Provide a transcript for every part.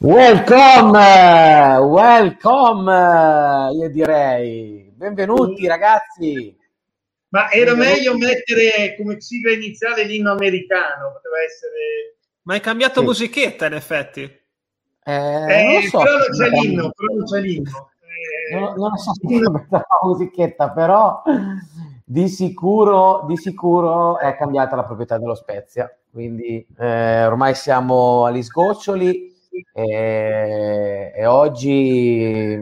Welcome, welcome, io direi. Benvenuti ragazzi. Ma era meglio mettere come sigla iniziale l'inno americano, poteva essere... Ma hai cambiato sì. musichetta in effetti. Eh, eh, non so, però non c'è l'inno, però non c'è l'inno. Eh, non, non so se la musichetta, però di sicuro, di sicuro è cambiata la proprietà dello Spezia, quindi eh, ormai siamo agli sgoccioli e, e oggi,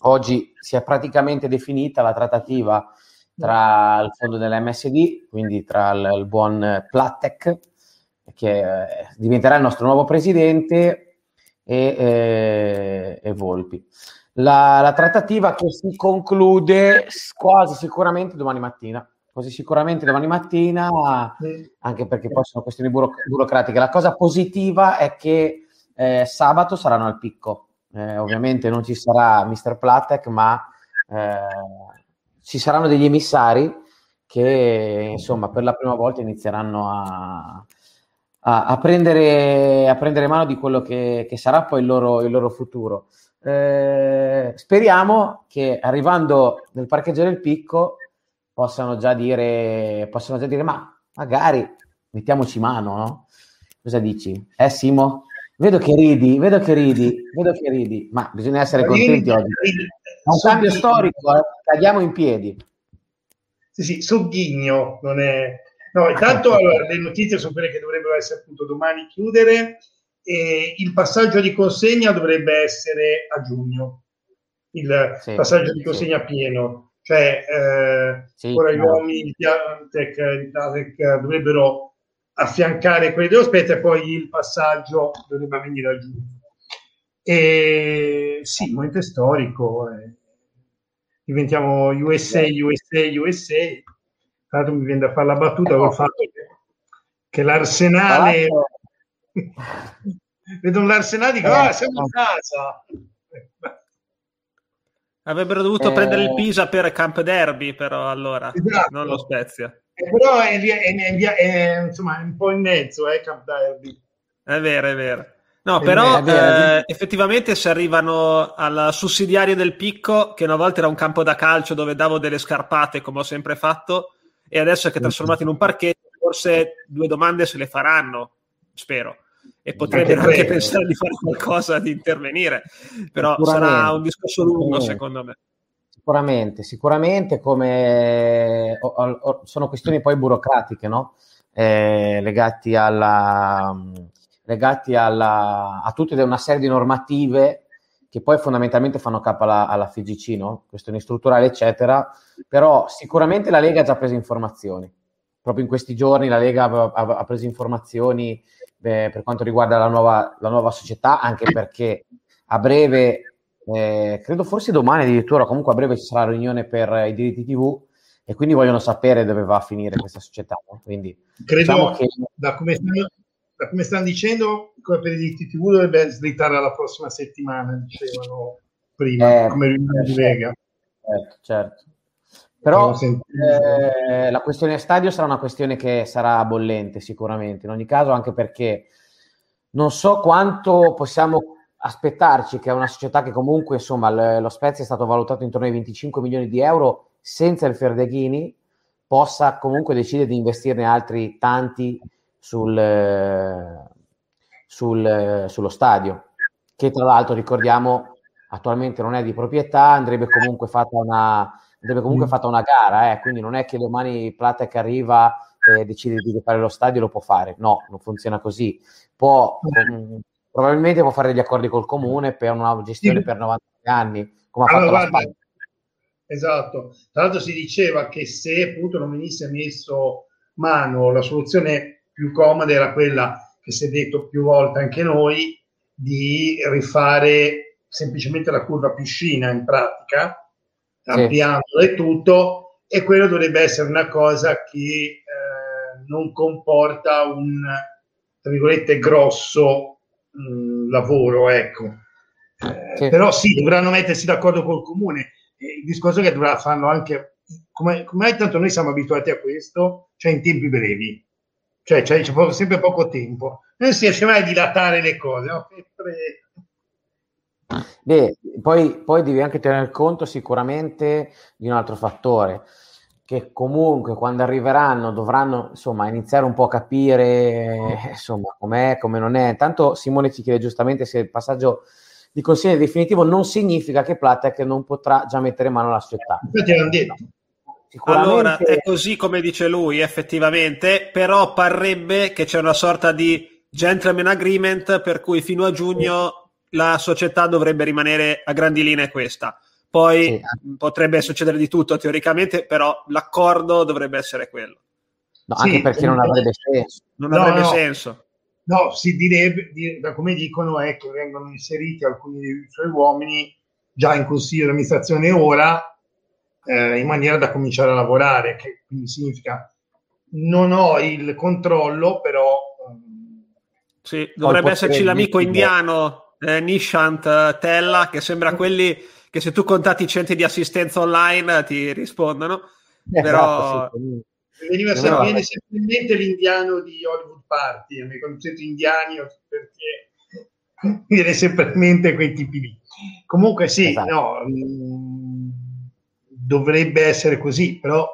oggi, si è praticamente definita la trattativa tra il fondo dell'MSD, quindi tra il, il buon Plattek, che eh, diventerà il nostro nuovo presidente, e, e, e Volpi. La, la, trattativa che si conclude quasi sicuramente domani mattina. Quasi sicuramente domani mattina, anche perché poi sono questioni buro- burocratiche. La cosa positiva è che eh, sabato saranno al picco. Eh, ovviamente non ci sarà Mr. Platek, ma eh, ci saranno degli emissari che insomma per la prima volta inizieranno a, a, a, prendere, a prendere, mano di quello che, che sarà poi il loro, il loro futuro. Eh, speriamo che arrivando nel parcheggio del picco possano già dire, possano già dire ma magari mettiamoci mano, no? Cosa dici? Eh Simo? Vedo che ridi, vedo che ridi, vedo che ridi, ma bisogna essere contenti oggi. È un cambio storico, eh? cadiamo in piedi. Sì, sì, Sogghigno non è... No, intanto allora, le notizie sono quelle che dovrebbero essere appunto domani chiudere e il passaggio di consegna dovrebbe essere a giugno, il sì, passaggio di consegna sì. pieno. Cioè, eh, sì, ora gli uomini di Tech dovrebbero affiancare quelli dello Spezia e poi il passaggio dovrebbe avvenire a giugno. E sì, momento storico, eh. diventiamo USA, USA, USA. Tra l'altro mi viene da fare la battuta col fatto che, che l'Arsenale... Vedo l'Arsenale e dico, ah, siamo a casa. Avrebbero dovuto eh... prendere il Pisa per Camp Derby, però allora, esatto. non lo Spezia. Eh, però è, è, è, è, insomma, un po' in mezzo, eh, Camp Derby. È vero, è vero. No, però eh, effettivamente se arrivano al sussidiario del picco, che una volta era un campo da calcio dove davo delle scarpate, come ho sempre fatto, e adesso è che è trasformato in un parchetto, forse due domande se le faranno, spero. E potrebbero anche, anche pensare di fare qualcosa, di intervenire. Però sarà un discorso lungo, secondo me. Sicuramente, sicuramente come sono questioni poi burocratiche, no? Eh, legati, alla, legati alla, a tutte una serie di normative che poi fondamentalmente fanno capo alla, alla FIGC, no? questioni strutturali, eccetera. Però sicuramente la Lega ha già preso informazioni. Proprio in questi giorni la Lega ha, ha, ha preso informazioni eh, per quanto riguarda la nuova, la nuova società, anche perché a breve eh, credo forse domani addirittura, comunque a breve ci sarà la riunione per i diritti TV e quindi vogliono sapere dove va a finire questa società. Quindi, credo diciamo che... da, come stanno, da, come stanno, dicendo, come per i diritti TV dovrebbe slittare alla prossima settimana, dicevano prima, eh, come riunione di Lega. Certo, certo. Però eh, la questione stadio sarà una questione che sarà bollente sicuramente, in ogni caso anche perché non so quanto possiamo aspettarci che una società che comunque, insomma, lo Spezia è stato valutato intorno ai 25 milioni di euro senza il Ferdeghini, possa comunque decidere di investirne altri tanti sul, sul, sullo stadio, che tra l'altro ricordiamo attualmente non è di proprietà, andrebbe comunque fatta una, andrebbe comunque mm. fatta una gara, eh, quindi non è che domani Plata che arriva e decide di fare lo stadio lo può fare, no, non funziona così. Può, mm probabilmente può fare degli accordi col comune per una gestione sì. per 90 anni, come ha allora, fatto guarda, Esatto, tra l'altro si diceva che se appunto non venisse messo mano, la soluzione più comoda era quella che si è detto più volte anche noi, di rifare semplicemente la curva piscina in pratica, sì. ampliandola e tutto, e quello dovrebbe essere una cosa che eh, non comporta un, tra virgolette, grosso mh, lavoro, ecco. Eh, sì. Però sì, dovranno mettersi d'accordo col comune. il discorso è che dovrà farlo anche, come, come tanto noi siamo abituati a questo, cioè in tempi brevi. cioè, cioè c'è sempre poco tempo, non si riesce mai a dilatare le cose. No? Beh, poi, poi devi anche tener conto sicuramente di un altro fattore, che comunque quando arriveranno dovranno insomma iniziare un po' a capire insomma com'è, come non è. Tanto Simone ci chiede giustamente se il passaggio di consiglio definitivo non significa che Platek non potrà già mettere mano alla società. Infatti l'hanno detto. Allora, è così come dice lui, effettivamente, però parrebbe che c'è una sorta di gentleman agreement per cui fino a giugno la società dovrebbe rimanere a grandi linee questa. Poi sì. potrebbe succedere di tutto teoricamente, però l'accordo dovrebbe essere quello. No, anche sì, perché non avrebbe senso. Non no, avrebbe no. senso. No, si direbbe, da come dicono, è che vengono inseriti alcuni dei suoi uomini già in consiglio di amministrazione ora, eh, in maniera da cominciare a lavorare, che quindi significa non ho il controllo, però... Um, sì, dovrebbe esserci l'amico indiano eh, Nishant Tella, che sembra quelli che se tu contatti i centri di assistenza online ti rispondono. Eh, però... Esatto, sì. Veniva sempre, viene sempre in mente l'indiano di Hollywood Party, mi conoscete indiani perché viene sempre in mente quei tipi lì. Comunque sì, esatto. no, mh, dovrebbe essere così, però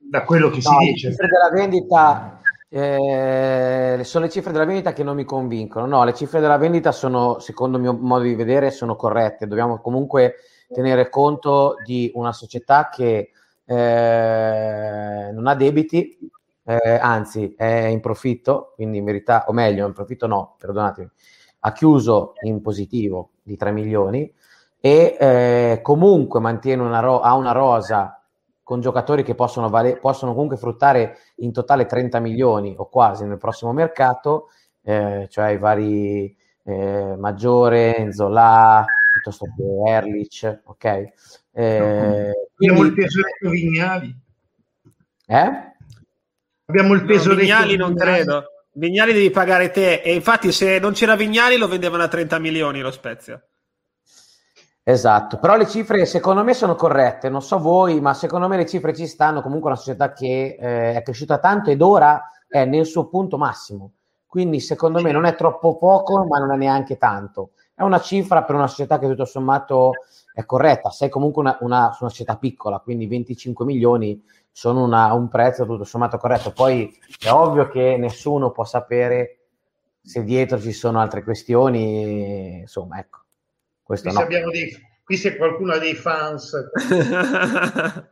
da quello che no, si dice... Cifre della vendita eh, sono le cifre della vendita che non mi convincono. No, le cifre della vendita sono, secondo il mio modo di vedere, sono corrette. Dobbiamo comunque tenere conto di una società che eh, non ha debiti, eh, anzi è in profitto, quindi merita, o meglio, in profitto no, perdonatemi, ha chiuso in positivo di 3 milioni e eh, comunque mantiene una, ro- ha una rosa con giocatori che possono, vale- possono comunque fruttare in totale 30 milioni o quasi nel prossimo mercato, eh, cioè i vari eh, Maggiore, Enzola, piuttosto che Erlich, ok? Eh, Abbiamo il peso dei Vignali. Eh? Abbiamo il peso no, Vignali non credo. Vignali devi pagare te e infatti se non c'era Vignali lo vendevano a 30 milioni lo Spezia. Esatto, però le cifre secondo me sono corrette, non so voi, ma secondo me le cifre ci stanno, comunque una società che eh, è cresciuta tanto ed ora è nel suo punto massimo, quindi secondo me non è troppo poco, ma non è neanche tanto. È una cifra per una società che tutto sommato è corretta, sei comunque una, una, una società piccola, quindi 25 milioni sono una, un prezzo tutto sommato corretto. Poi è ovvio che nessuno può sapere se dietro ci sono altre questioni, insomma, ecco. Questo qui, no. se dei, qui se qualcuno ha dei fans.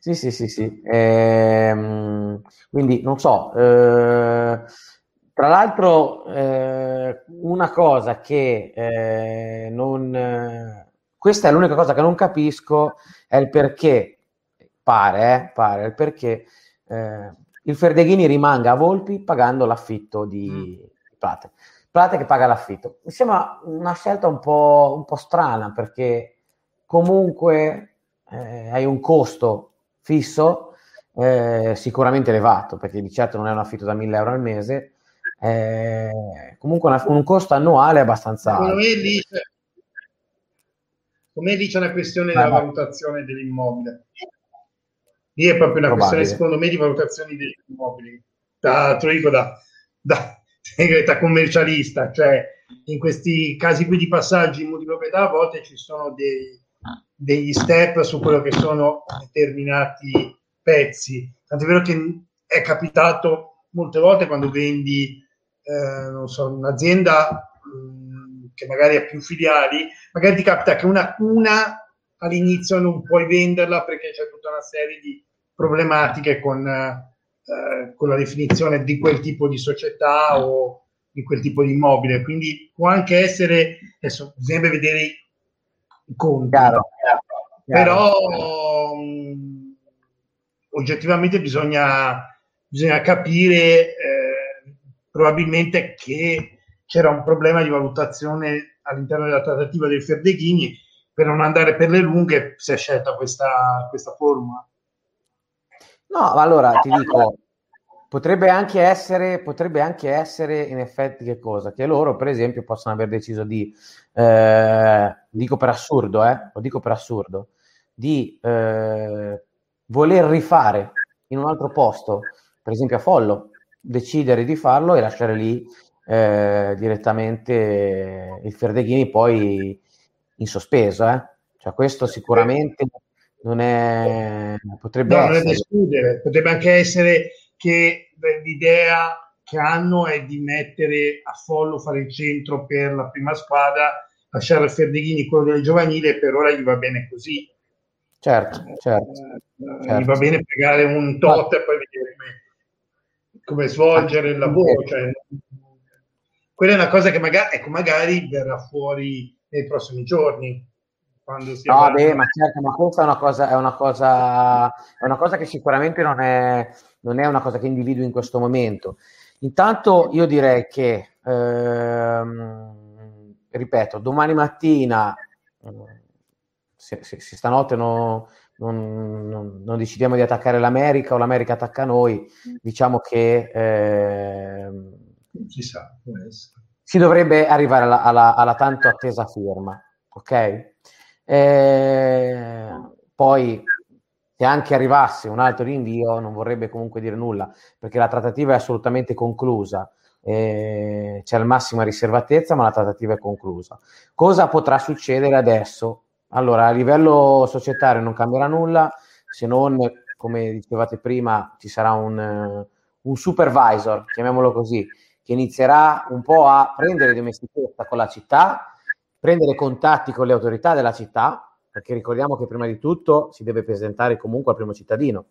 sì, sì, sì, sì. Ehm, quindi non so. Eh, tra l'altro, eh, una cosa che eh, non... questa è l'unica cosa che non capisco, è il perché, pare, eh, pare, il perché eh, il Ferdeghini rimanga a Volpi pagando l'affitto di, mm. Plate. Plate che paga l'affitto. Mi sembra una scelta un po', un po strana perché comunque eh, hai un costo fisso eh, sicuramente elevato perché di certo non è un affitto da 1000 euro al mese, eh, comunque una, un costo annuale abbastanza alto. Come lì, come lì c'è una questione della valutazione dell'immobile. Lì è proprio una Probabile. questione, secondo me, di valutazione degli immobili. Da, te lo dico da, da segreta commercialista, cioè in questi casi qui di passaggi in multiproprietà a volte ci sono dei, degli step su quello che sono determinati pezzi. Tant'è vero che è capitato molte volte quando vendi eh, non so, un'azienda mh, mm, che magari ha più filiali, magari ti capita che una, una all'inizio non puoi venderla perché c'è tutta una serie di problematiche con eh, con la definizione di quel tipo di società o di quel tipo di immobile. Quindi può anche essere, adesso bisogna vedere i conti, chiaro, chiaro, però mh, mm, oggettivamente bisogna, bisogna capire eh, probabilmente che c'era un problema di valutazione all'interno della trattativa dei Ferdeghini per non andare per le lunghe si è scelta questa, questa formula. No, allora ti dico, potrebbe anche essere, potrebbe anche essere in effetti che cosa? Che loro, per esempio, possono aver deciso di, eh, dico per assurdo, eh, lo dico per assurdo, di eh, voler rifare in un altro posto, per esempio a Follo, decidere di farlo e lasciare lì eh, direttamente il Ferdeghini poi in sospeso. Eh? Cioè, questo sicuramente non è potrebbe no, essere. Non è da escludere. potrebbe anche essere che l'idea che hanno è di mettere a Follo fare il centro per la prima squadra, lasciare a Ferdeghini quello del giovanile, per ora gli va bene così. Certo, certo. Eh, certo. Gli va bene pagare un tot e poi vedere come, come svolgere il lavoro. Cioè, quella è una cosa che magari, ecco, magari verrà fuori nei prossimi giorni. Quando si no, beh, ma certo, ma questa è una cosa, è una cosa, è una cosa che sicuramente non è, non è una cosa che individui in questo momento. Intanto io direi che, ehm, ripeto, domani mattina, se, se, se stanotte non, non, non, non, decidiamo di attaccare l'America o l'America attacca noi, diciamo che ehm, si, sa, si dovrebbe arrivare alla, alla, alla tanto attesa firma, ok? Eh, poi se anche arrivasse un altro rinvio non vorrebbe comunque dire nulla, perché la trattativa è assolutamente conclusa. Eh, c'è la massima riservatezza, ma la trattativa è conclusa. Cosa potrà succedere adesso? Allora, a livello societario non cambierà nulla, se non, come dicevate prima, ci sarà un, un supervisor, chiamiamolo così, che inizierà un po' a prendere dimestichezza con la città, prendere contatti con le autorità della città, perché ricordiamo che prima di tutto si deve presentare comunque al primo cittadino.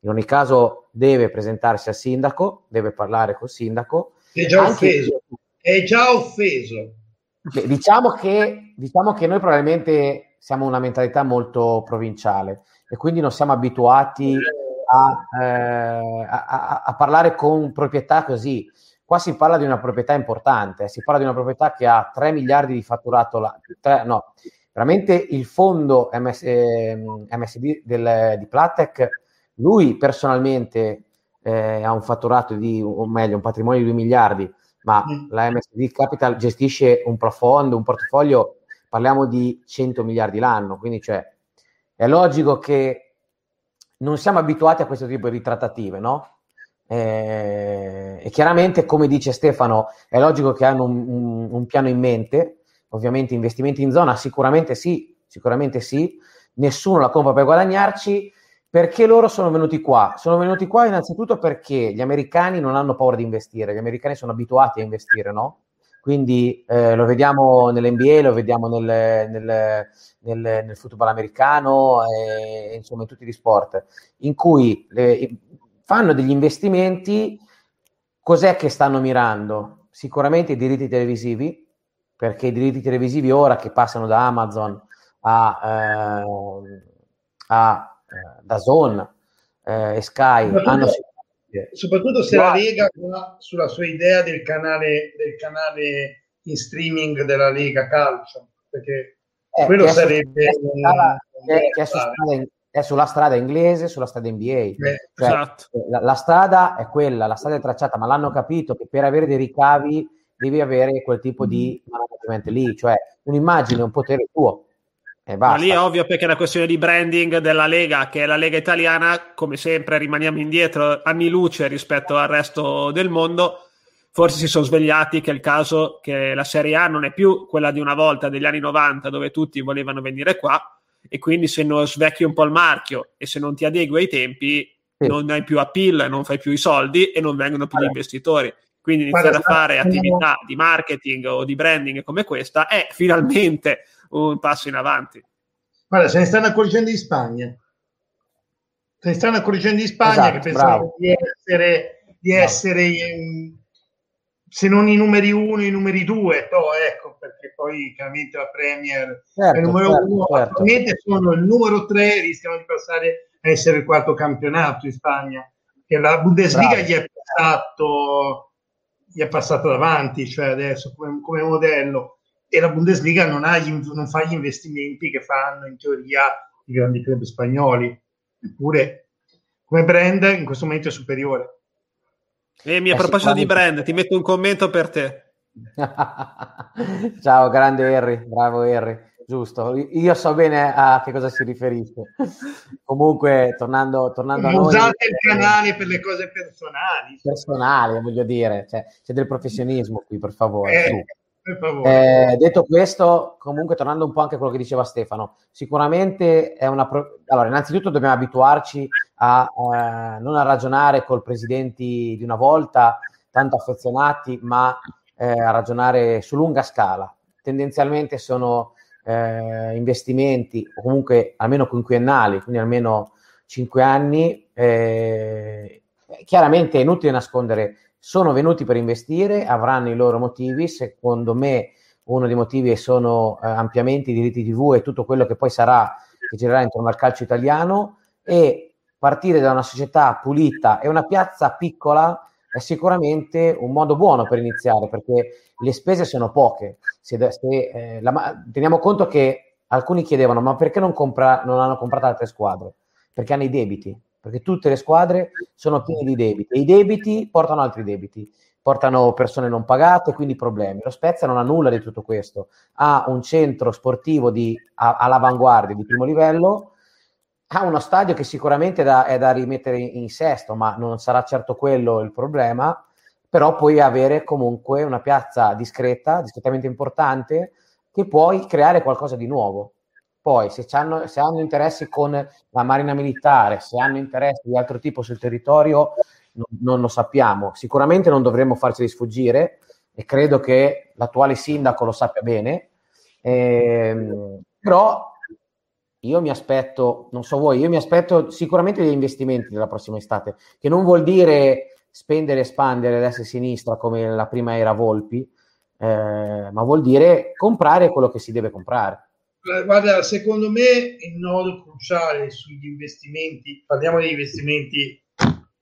In ogni caso deve presentarsi al sindaco, deve parlare col sindaco. È già offeso. È già offeso. Beh, diciamo, che, diciamo che noi probabilmente siamo una mentalità molto provinciale e quindi non siamo abituati a, eh, a, a parlare con proprietà così. Qua si parla di una proprietà importante, si parla di una proprietà che ha 3 miliardi di fatturato, la, 3, no, veramente il fondo MS, eh, MSD del, di Platec, lui personalmente eh, ha un fatturato di, o meglio, un patrimonio di 2 miliardi, ma mm. la MSD Capital gestisce un profondo, un portafoglio, parliamo di 100 miliardi l'anno, quindi cioè, è logico che non siamo abituati a questo tipo di trattative, no? Eh, e chiaramente, come dice Stefano, è logico che hanno un, un, un, piano in mente, ovviamente investimenti in zona, sicuramente sì, sicuramente sì, nessuno la compra per guadagnarci, perché loro sono venuti qua? Sono venuti qua innanzitutto perché gli americani non hanno paura di investire, gli americani sono abituati a investire, no? Quindi eh, lo vediamo nell'NBA, lo vediamo nel, nel, nel, nel football americano, e, insomma in tutti gli sport, in cui le, fanno degli investimenti, cos'è che stanno mirando? Sicuramente i diritti televisivi, perché i diritti televisivi ora che passano da Amazon a, eh, a eh, da Zone eh, e Sky hanno soprattutto se la Lega sulla sua idea del canale, del canale in streaming della Lega Calcio perché eh, quello sarebbe che è, che è, che è sulla strada inglese, sulla strada NBA. Eh, cioè, esatto. la, la, strada è quella, la strada è tracciata, ma l'hanno capito che per avere dei ricavi devi avere quel tipo di mm. management lì, cioè un'immagine, un potere tuo. Ma lì è ovvio perché è una questione di branding della Lega, che è la Lega italiana, come sempre rimaniamo indietro anni luce rispetto al resto del mondo. Forse si sono svegliati che è il caso che la Serie A non è più quella di una volta degli anni 90 dove tutti volevano venire qua, e quindi se non svecchi un po' il marchio e se non ti adegui ai tempi sì. non hai più appeal, non fai più i soldi e non vengono più allora. gli investitori. Quindi iniziare a fare attività di marketing o di branding come questa è finalmente un passo in avanti. Guarda, se ne stanno accorgendo in Spagna. Se ne stanno accorgendo in Spagna esatto, che pensano di essere, di essere in, se non i numeri uno, i numeri due, no, ecco, perché poi chiaramente la Premier certo, è il numero certo, uno, certo. attualmente sono il numero tre, rischiano di passare a essere il quarto campionato in Spagna, che la Bundesliga gli è, passato, gli è passato davanti, cioè adesso come, come modello, e la Bundesliga non, ha gli, non fa gli investimenti che fanno in teoria i grandi club spagnoli, eppure come brand in questo momento è superiore. Emi, a eh, proposito di brand, ti metto un commento per te. Ciao, grande Harry, bravo Harry. giusto. Io so bene a che cosa si riferisce. Comunque, tornando, tornando a noi... Usate il canale per le cose personali. Personali, voglio dire. Cioè, c'è del professionismo qui, per favore. Eh, per favore. Eh, detto questo, comunque, tornando un po' anche a quello che diceva Stefano, sicuramente è una... Pro... Allora, innanzitutto dobbiamo abituarci a eh, non a ragionare col presidenti di una volta, tanto affezionati, ma eh, a ragionare su lunga scala. Tendenzialmente sono eh, investimenti, o comunque almeno quinquennali, quindi almeno cinque anni, eh, chiaramente è inutile nascondere, sono venuti per investire, avranno i loro motivi, secondo me uno dei motivi sono eh, ampiamente i diritti TV e tutto quello che poi sarà, che girerà intorno al calcio italiano e partire da una società pulita e una piazza piccola è sicuramente un modo buono per iniziare perché le spese sono poche. Se, se, eh, la, teniamo conto che alcuni chiedevano ma perché non, compra, non hanno comprato altre squadre? Perché hanno i debiti, perché tutte le squadre sono piene di debiti e i debiti portano altri debiti, portano persone non pagate, quindi problemi. Lo Spezia non ha nulla di tutto questo, ha un centro sportivo di, a, all'avanguardia di primo livello, ha uno stadio che sicuramente è da, è da rimettere in, in sesto, ma non sarà certo quello il problema però puoi avere comunque una piazza discreta, discretamente importante, che puoi creare qualcosa di nuovo. Poi, se hanno, se hanno interessi con la marina militare, se hanno interessi di altro tipo sul territorio, non, non lo sappiamo. Sicuramente non dovremmo farceli sfuggire e credo che l'attuale sindaco lo sappia bene. Eh, però io mi aspetto, non so voi, io mi aspetto sicuramente degli investimenti della prossima estate, che non vuol dire spendere e espandere destra e sinistra come la prima era Volpi, eh, ma vuol dire comprare quello che si deve comprare. Guarda, secondo me il nodo cruciale sugli investimenti, parliamo di investimenti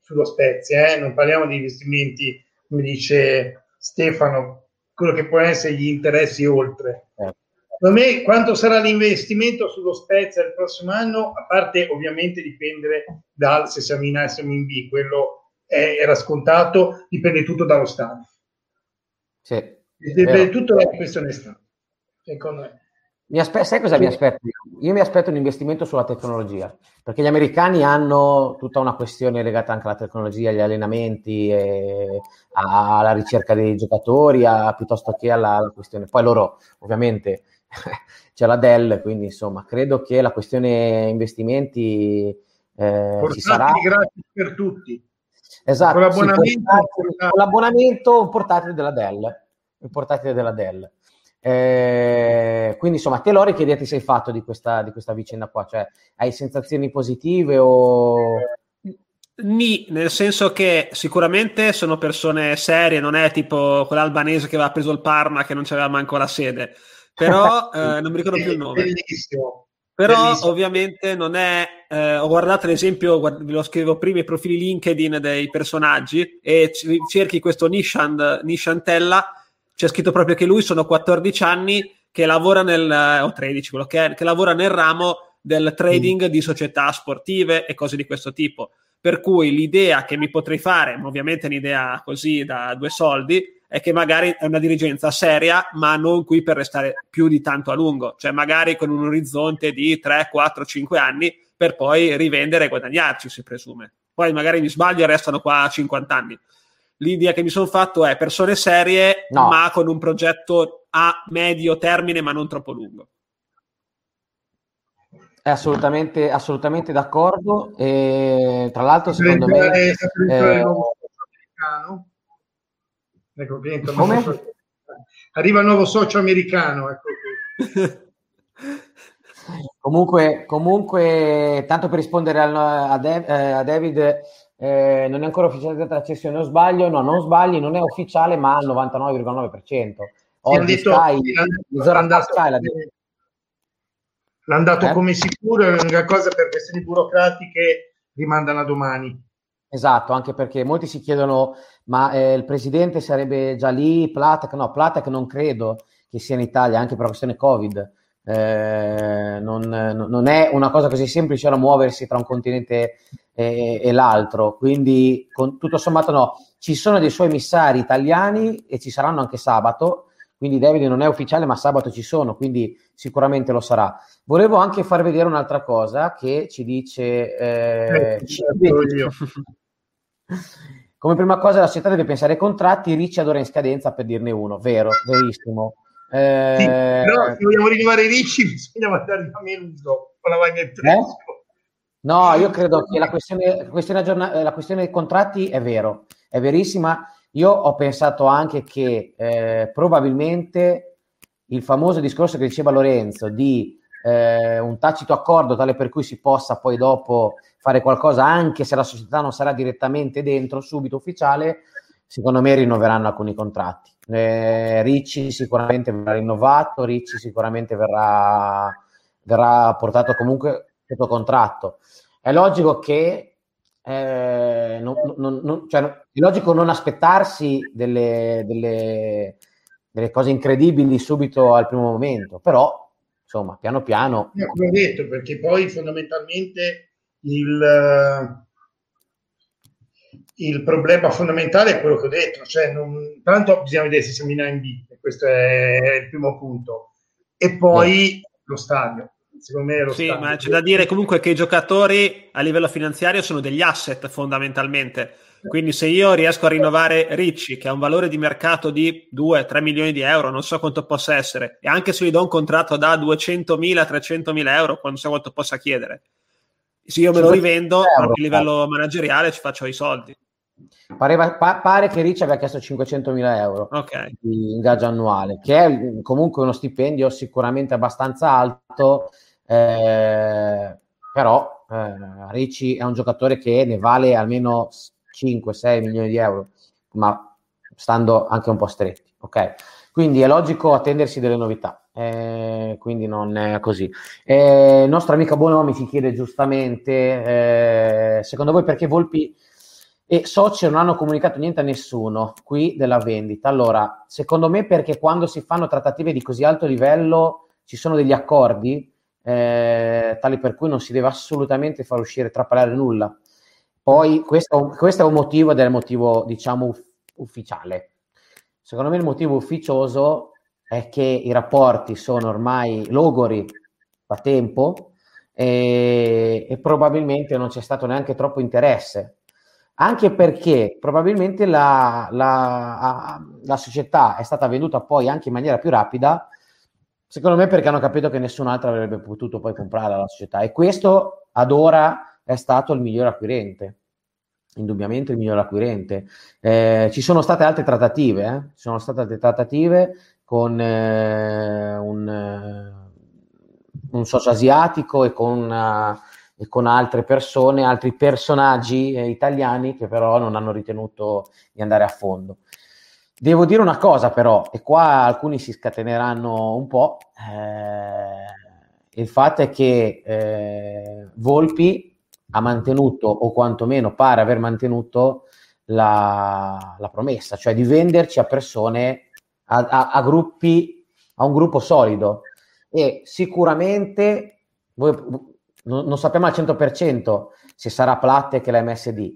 sullo Spezia, eh? non parliamo di investimenti, come dice Stefano, quello che può essere gli interessi oltre. Eh. Secondo me quanto sarà l'investimento sullo Spezia il prossimo anno, a parte ovviamente dipendere dal se siamo in A e siamo in B, quello era scontato, dipende tutto dallo Stato. Sì, dipende tutto dalla questione Stato, secondo me. Mi aspe- sai cosa mi aspetto? Io mi aspetto un investimento sulla tecnologia, perché gli americani hanno tutta una questione legata anche alla tecnologia, agli allenamenti, alla ricerca dei giocatori, a, piuttosto che alla, alla, questione. Poi loro, ovviamente, c'è la Dell, quindi insomma, credo che la questione investimenti eh, ci sarà. gratis per tutti. Esatto, con l'abbonamento, sì, portatile, con l'abbonamento portatile della Dell. Il portatile della Dell. Eh, quindi insomma, te Lori che idea ti sei fatto di questa, di questa vicenda qua? Cioè, hai sensazioni positive o... Ni, nel senso che sicuramente sono persone serie, non è tipo quell'albanese che aveva preso il Parma che non c'aveva manco la sede, però eh, non mi ricordo più il nome. Bellissimo. Però Bellissimo. ovviamente non è... Eh, ho guardato l'esempio, guard- ve lo scrivevo prima, i profili LinkedIn dei personaggi e c- cerchi questo Nishant, Nishantella, c'è scritto proprio che lui sono 14 anni che lavora nel... Eh, o 13, quello che è, che lavora nel ramo del trading mm. di società sportive e cose di questo tipo. Per cui l'idea che mi potrei fare, ma ovviamente è un'idea così da due soldi, è che magari è una dirigenza seria, ma non qui per restare più di tanto a lungo, cioè magari con un orizzonte di 3, 4, 5 anni per poi rivendere e guadagnarci, si presume. Poi magari mi sbaglio e restano qua 50 anni. L'idea che mi sono fatto è persone serie, no. ma con un progetto a medio termine, ma non troppo lungo. È assolutamente, assolutamente d'accordo. E, tra l'altro, secondo me. È, eh, Ecco, nuovo, arriva il nuovo socio americano. Ecco comunque, comunque, tanto per rispondere a, a, De, eh, a David, eh, non è ancora ufficializzata la cessione, non sbaglio, no, non sbagli, non è ufficiale, ma al 99,9%. Oggi detto, Sky, l'hanno Sky l'ha detto. L'hanno dato eh? come sicuro, è una cosa per questioni burocratiche rimandano a domani. Esatto, anche perché molti si chiedono, ma eh, il presidente sarebbe già lì, Platek? No, Platek non credo che sia in Italia, anche per la questione Covid. Eh, non, non, è una cosa così semplice da muoversi tra un continente e, e, l'altro, quindi con, tutto sommato no. Ci sono dei suoi emissari italiani e ci saranno anche sabato, quindi David non è ufficiale, ma sabato ci sono, quindi sicuramente lo sarà. Volevo anche far vedere un'altra cosa che ci dice... Eh, eh, come prima cosa la società deve pensare ai contratti, Ricci ad ora in scadenza per dirne uno, vero, verissimo. Eh... Sì, però se vogliamo rinnovare Ricci bisogna mandare a Meluso con la Wagner eh? No, io credo che la questione, questione, aggiorna- la questione dei contratti è vero, è verissima. Io ho pensato anche che eh, probabilmente il famoso discorso che diceva Lorenzo di eh, un tacito accordo tale per cui si possa poi dopo fare qualcosa anche se la società non sarà direttamente dentro, subito ufficiale, secondo me rinnoveranno alcuni contratti. Eh, Ricci sicuramente verrà rinnovato, Ricci sicuramente verrà, verrà portato comunque sotto contratto. È logico che eh, non, non, non, cioè, è logico non aspettarsi delle, delle, delle, cose incredibili subito al primo momento, però insomma, piano piano. Io ho detto, perché poi fondamentalmente il, il problema fondamentale è quello che ho detto, cioè non, tanto bisogna vedere se siamo in B, questo è il primo punto, e poi eh. lo stadio secondo me lo sì, ma c'è da dire comunque che i giocatori a livello finanziario sono degli asset fondamentalmente. Quindi se io riesco a rinnovare Ricci, che ha un valore di mercato di 2-3 milioni di euro, non so quanto possa essere, e anche se gli do un contratto da 200.000-300.000 euro, non so quanto possa chiedere. Se io me lo rivendo, euro, a livello manageriale ci faccio i soldi. Pareva, pa- pare che Ricci abbia chiesto 500.000 euro okay. di ingaggio annuale, che è comunque uno stipendio sicuramente abbastanza alto eh, però eh, Ricci è un giocatore che ne vale almeno 5-6 milioni di euro, ma stando anche un po' stretti. Ok, quindi è logico attendersi delle novità. Eh, quindi non è così. Eh, il nostro amico Bonomi ci chiede giustamente: eh, secondo voi perché Volpi e Soci non hanno comunicato niente a nessuno qui della vendita? Allora, secondo me, perché quando si fanno trattative di così alto livello ci sono degli accordi eh, tali per cui non si deve assolutamente far uscire trapalare nulla. Poi questo, questo, è un motivo ed è il motivo, diciamo, uff- ufficiale. Secondo me il motivo ufficioso è che i rapporti sono ormai logori da tempo e, e probabilmente non c'è stato neanche troppo interesse anche perché probabilmente la, la, la, società è stata venduta poi anche in maniera più rapida Secondo me perché hanno capito che nessun altro avrebbe potuto poi comprare la società e questo ad ora è stato il miglior acquirente, indubbiamente il miglior acquirente. Eh, ci sono state altre trattative, eh? ci sono state altre trattative con eh, un, eh, un, socio asiatico e con, uh, e con, altre persone, altri personaggi eh, italiani che però non hanno ritenuto di andare a fondo. Devo dire una cosa però, e qua alcuni si scateneranno un po', eh, il fatto è che eh, Volpi ha mantenuto, o quantomeno pare aver mantenuto, la, la promessa, cioè di venderci a persone, a, a, a, gruppi, a un gruppo solido. E sicuramente, voi, non, non sappiamo al 100% se sarà Platte che la MSD,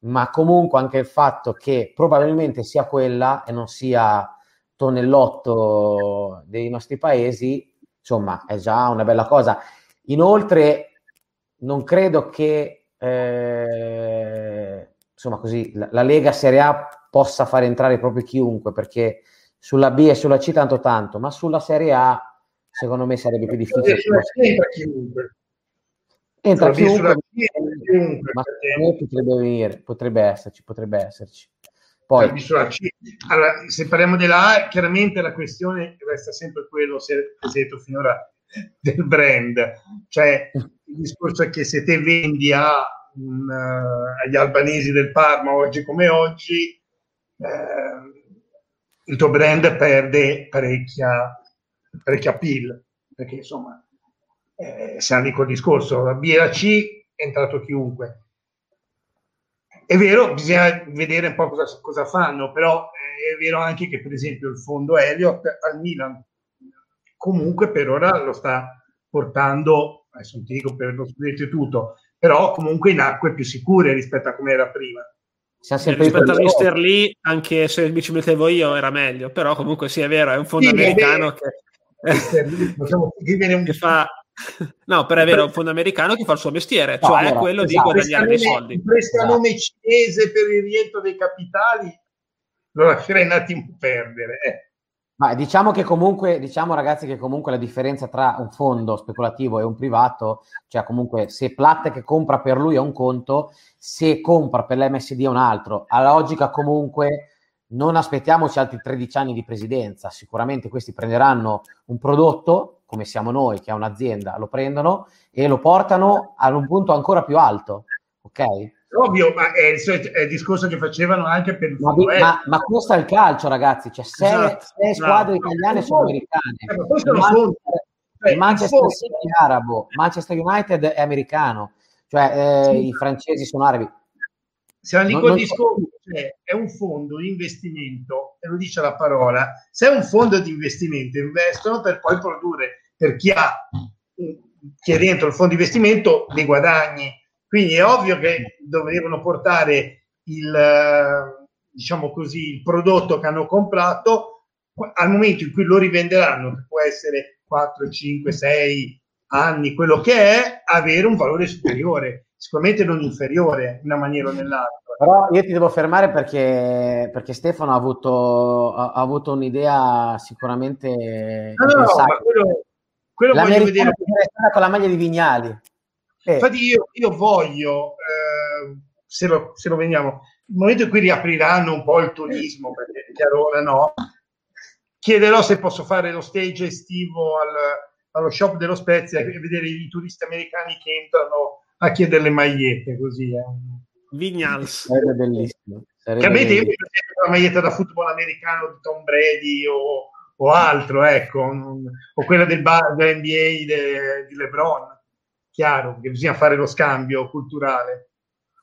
ma comunque anche il fatto che probabilmente sia quella e non sia tonnellotto dei nostri paesi, insomma, è già una bella cosa. Inoltre, non credo che eh, insomma, così, la, la, Lega Serie A possa fare entrare proprio chiunque, perché sulla B e sulla C tanto tanto, ma sulla Serie A secondo me sarebbe più difficile. Chiunque. Entra chiunque, chiunque, ma potrebbe venire, potrebbe esserci, potrebbe esserci. Poi, allora, se parliamo della A, chiaramente la questione resta sempre quello, se detto finora, del brand. Cioè, il discorso è che se te vendi a, un, uh, agli albanesi del Parma oggi come oggi, uh, il tuo brand perde parecchia, parecchia appeal, perché insomma eh, siamo lì col discorso, la B e la C è entrato chiunque. È vero, bisogna vedere un po' cosa, cosa fanno, però eh, è vero anche che per esempio il fondo Elliott al Milan comunque per ora lo sta portando, adesso non ti dico per lo scudetto tutto, però comunque in acque più sicure rispetto a come era prima. rispetto a Mister Lee, anche se mi ci mettevo io era meglio, però comunque sì, è vero, è un fondo sì, americano che, che fa No, però è vero, è un fondo americano che fa il suo mestiere, no, cioè allora, quello esatto. di guadagnare dei soldi. Il prestanome esatto. cinese per il rientro dei capitali lo lascerei un attimo perdere. Eh. Ma diciamo che comunque, diciamo ragazzi che comunque la differenza tra un fondo speculativo e un privato, cioè comunque se Platte che compra per lui è un conto, se compra per l'MSD è un altro. A logica comunque non aspettiamoci altri 13 anni di presidenza, sicuramente questi prenderanno un prodotto, come siamo noi che ha un'azienda, lo prendono e lo portano ad un punto ancora più alto, ok? Ovvio, ma è il, è il, discorso che facevano anche per il ma, ma, ma questo è il calcio, ragazzi. Cioè, sei, esatto, sei squadre no. italiane sono americane. Eh, Manchester, il Manchester City è arabo, Manchester United è americano, cioè eh, sì. i francesi sono arabi. Siamo lì col discorso, cioè, è un fondo di investimento, e lo dice la parola, se è un fondo di investimento investono per poi produrre, per chi ha, chi è dentro il fondo di investimento, dei guadagni. Quindi è ovvio che dovevano portare il, diciamo così, il prodotto che hanno comprato al momento in cui lo rivenderanno, che può essere 4, 5, 6 anni, quello che è, avere un valore superiore, sicuramente non inferiore in una maniera o nell'altra. Però io ti devo fermare perché, perché Stefano ha avuto, ha, ha avuto un'idea sicuramente... No, no, ma quello, quello voglio vedere... Con la maglia di Vignali. Eh. Infatti io, io voglio, eh, se, lo, se lo vediamo, il momento in cui riapriranno un po' il turismo, perché chiaro ora no, chiederò se posso fare lo stage estivo al, allo shop dello Spezia e vedere i turisti americani che entrano a chiedere le magliette così. Eh. Vignals. Sarebbe bellissimo. Sarebbe che a me tempi la maglietta da football americano di Tom Brady o, o altro, ecco, o quella del bar dell'NBA de, di LeBron chiaro che bisogna fare lo scambio culturale.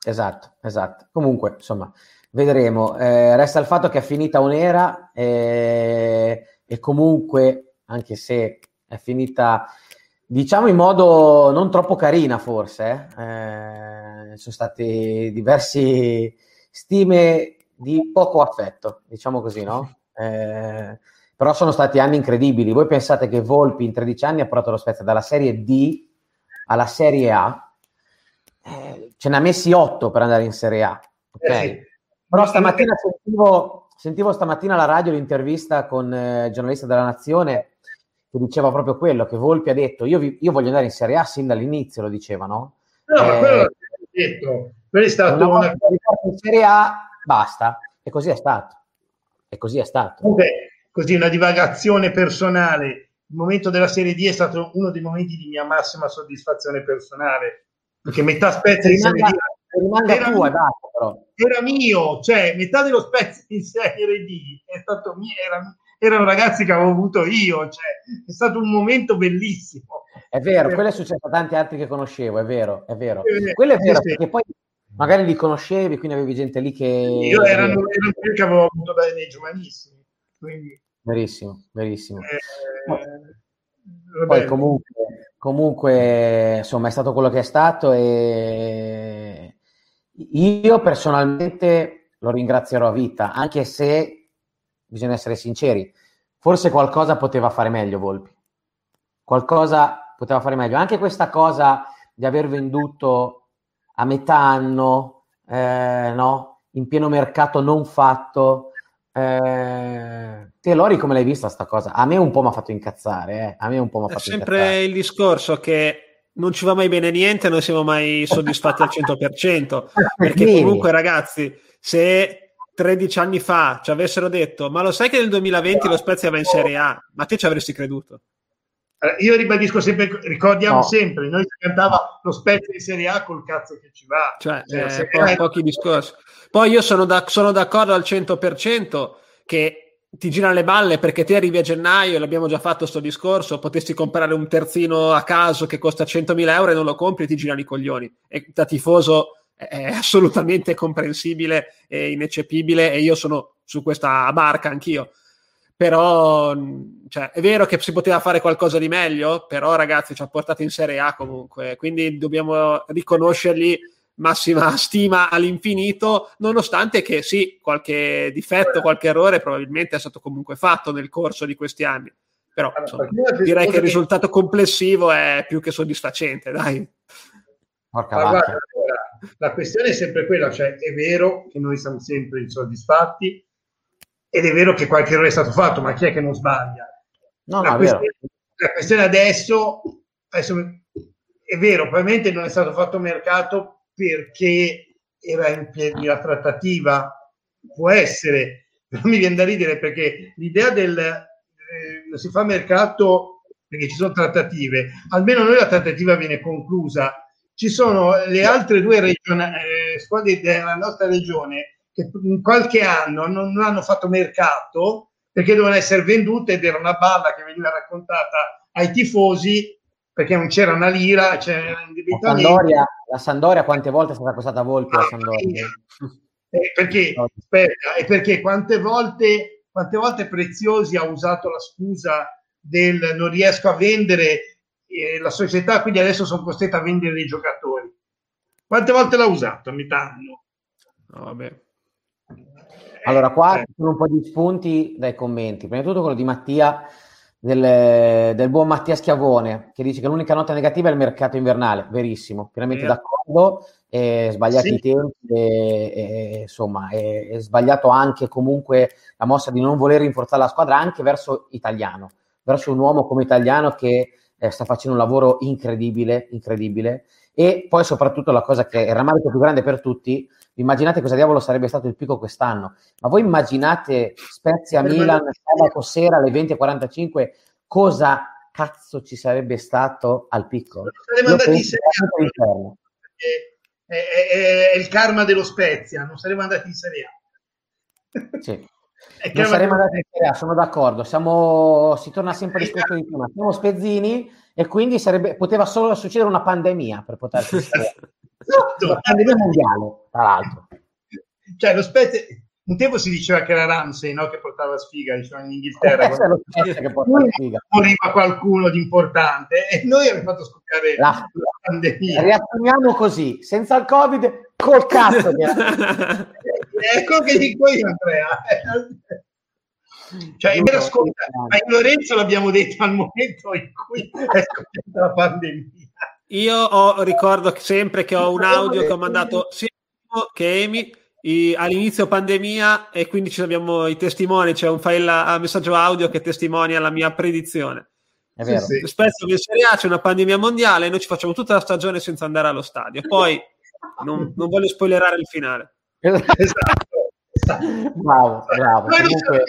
Esatto, esatto. Comunque, insomma, vedremo. Eh, resta il fatto che è finita un'era eh, e comunque, anche se è finita, diciamo in modo non troppo carina forse, eh, sono stati diversi stime di poco affetto, diciamo così, no? Eh, però sono stati anni incredibili. Voi pensate che Volpi in 13 anni ha portato lo Spezia dalla Serie D alla Serie A, eh, ce ne ha messi otto per andare in Serie A. Ok? Eh sì. Però stamattina sentivo, sentivo stamattina alla radio l'intervista con eh, il giornalista della Nazione che diceva proprio quello, che Volpi ha detto io, vi, io voglio andare in Serie A sin dall'inizio, lo diceva, no? Ma quello l'ha detto. Quello è stato una... In Serie A, basta. E così è stato. E così è stato. Okay. Così una divagazione personale il momento della Serie D è stato uno dei momenti di mia massima soddisfazione personale, perché metà Spezia in Serie D era, tua, però. era mio, cioè metà dello Spezia in Serie D è stato mio, era, erano ragazzi che avevo avuto io, cioè, è stato un momento bellissimo. È vero, quello è successo a tanti altri che conoscevo, è vero, è vero. Eh, quello è vero, sì, perché poi magari li conoscevi, quindi avevi gente lì che... Io erano, erano quelli che avevo avuto dai, dai giovanissimi, quindi... Verissimo, verissimo. Eh, Poi comunque, comunque, insomma, è stato quello che è stato e io personalmente lo ringrazierò a vita, anche se bisogna essere sinceri, forse qualcosa poteva fare meglio Volpi. Qualcosa poteva fare meglio. Anche questa cosa di aver venduto a metà anno, eh, no? in pieno mercato non fatto, eh, te Lori come l'hai vista sta cosa? A me un po' mi ha fatto incazzare, eh. a me un po' mi ha fatto È sempre incazzare. il discorso che non ci va mai bene niente, non siamo mai soddisfatti al 100%, perché comunque ragazzi, se 13 anni fa ci avessero detto ma lo sai che nel 2020 lo Spezia va in Serie A, ma te ci avresti creduto? Io ribadisco sempre, ricordiamo no. sempre, noi si cantava lo Spezia in Serie A col cazzo che ci va. Cioè, cioè eh, po- pochi discorsi. Poi io sono, da, sono d'accordo al 100% che ti girano le balle perché te arrivi a gennaio, l'abbiamo già fatto questo discorso, potessi comprare un terzino a caso che costa 100.000 euro e non lo compri e ti girano i coglioni. E da tifoso è assolutamente comprensibile e ineccepibile e io sono su questa barca anch'io. Però cioè, è vero che si poteva fare qualcosa di meglio, però ragazzi ci ha portato in Serie A comunque, quindi dobbiamo riconoscergli massima stima all'infinito, nonostante che sì, qualche difetto, qualche errore probabilmente è stato comunque fatto nel corso di questi anni. Però insomma, direi che il risultato complessivo è più che soddisfacente, dai. Guarda, la questione è sempre quella, cioè è vero che noi siamo sempre insoddisfatti ed è vero che qualche errore è stato fatto, ma chi è che non sbaglia? No, la, no, questione, la questione adesso, adesso è vero, probabilmente non è stato fatto mercato perché era in piedi la trattativa, può essere, però mi viene da ridere perché l'idea del eh, si fa mercato perché ci sono trattative, almeno noi la trattativa viene conclusa. Ci sono le altre due regioni, eh, squadre della nostra regione che in qualche anno non, non hanno fatto mercato perché dovevano essere vendute ed era una balla che veniva raccontata ai tifosi perché non c'era una lira, c'era la Sandoria, la Sandoria quante volte è stata costata Volpi la Sandoria? Eh, perché, aspetta, è perché quante volte, quante volte Preziosi ha usato la scusa del non riesco a vendere eh, la società, quindi adesso sono costretto a vendere i giocatori. Quante volte l'ha usato a metà anno? No, vabbè. Allora, qua eh. ci sono un po' di spunti dai commenti. Prima di tutto quello di Mattia del, del, buon Mattia Schiavone che dice che l'unica nota negativa è il mercato invernale, verissimo, pienamente yeah. d'accordo, è sbagliati sì. i tempi, e, e, insomma è, è, sbagliato anche comunque la mossa di non voler rinforzare la squadra anche verso Italiano, verso un uomo come Italiano che eh, sta facendo un lavoro incredibile, incredibile e poi soprattutto la cosa che è il rammarico più grande per tutti, immaginate cosa diavolo sarebbe stato il picco quest'anno, ma voi immaginate Spezia Milan sabato sera alle 20.45 cosa cazzo ci sarebbe stato al picco? Saremmo andati in è, è, è, il karma dello Spezia, non saremmo andati in Serie A. Sì. Non saremmo andati in Serie A, sono d'accordo. Siamo, si torna sempre discorso di prima. Siamo spezzini e quindi sarebbe, poteva solo succedere una pandemia per poterci esatto. una pandemia mondiale, tra l'altro. Cioè, lo Spezia, un tempo si diceva che era Ramsey no? che portava sfiga diciamo, in Inghilterra. Quando... che Moriva qualcuno di importante e noi abbiamo fatto scoppiare la, la pandemia. Riassumiamo così, senza il Covid, col cazzo. ecco che dico io, Andrea. Cioè, in ascolta, ma in Lorenzo l'abbiamo detto al momento in cui è scoppiata la pandemia. Io ho, ricordo sempre che ho un audio che ho mandato sia che Amy i, all'inizio pandemia e quindi ci abbiamo i testimoni, c'è un file a, messaggio audio che testimonia la mia predizione. È vero. Sì, sì. Spesso in Serie A c'è una pandemia mondiale e noi ci facciamo tutta la stagione senza andare allo stadio. Poi non, non voglio spoilerare il finale. esatto. Bravo, bravo. Comunque,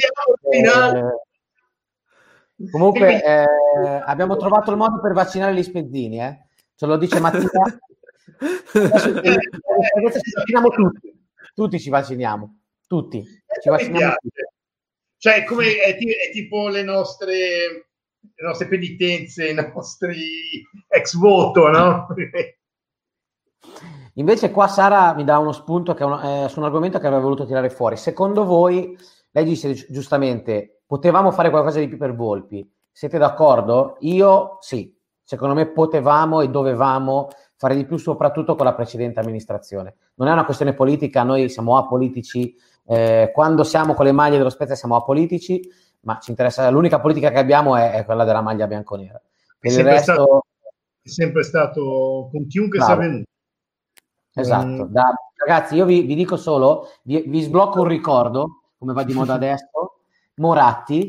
eh, comunque eh, abbiamo trovato il modo per vaccinare gli spezzini, eh? ce lo dice Mattia. Ci vacciniamo tutti, tutti ci vacciniamo, tutti. Ci vacciniamo tutti. Cioè, come è, è, tipo le nostre, le nostre penitenze, i nostri ex voto, no? Invece qua Sara mi dà uno spunto che un, eh, su un argomento che aveva voluto tirare fuori. Secondo voi, lei dice giustamente, potevamo fare qualcosa di più per Volpi. Siete d'accordo? Io sì. Secondo me potevamo e dovevamo fare di più, soprattutto con la precedente amministrazione. Non è una questione politica, noi siamo apolitici. Eh, quando siamo con le maglie dello Spezia siamo apolitici, ma ci interessa, l'unica politica che abbiamo è, è quella della maglia bianconera. Per è il resto... Stato, è sempre stato con chiunque sia venuto. Esatto, mm. da, ragazzi io vi, vi, dico solo, vi, vi, sblocco un ricordo, come va di moda adesso, Moratti,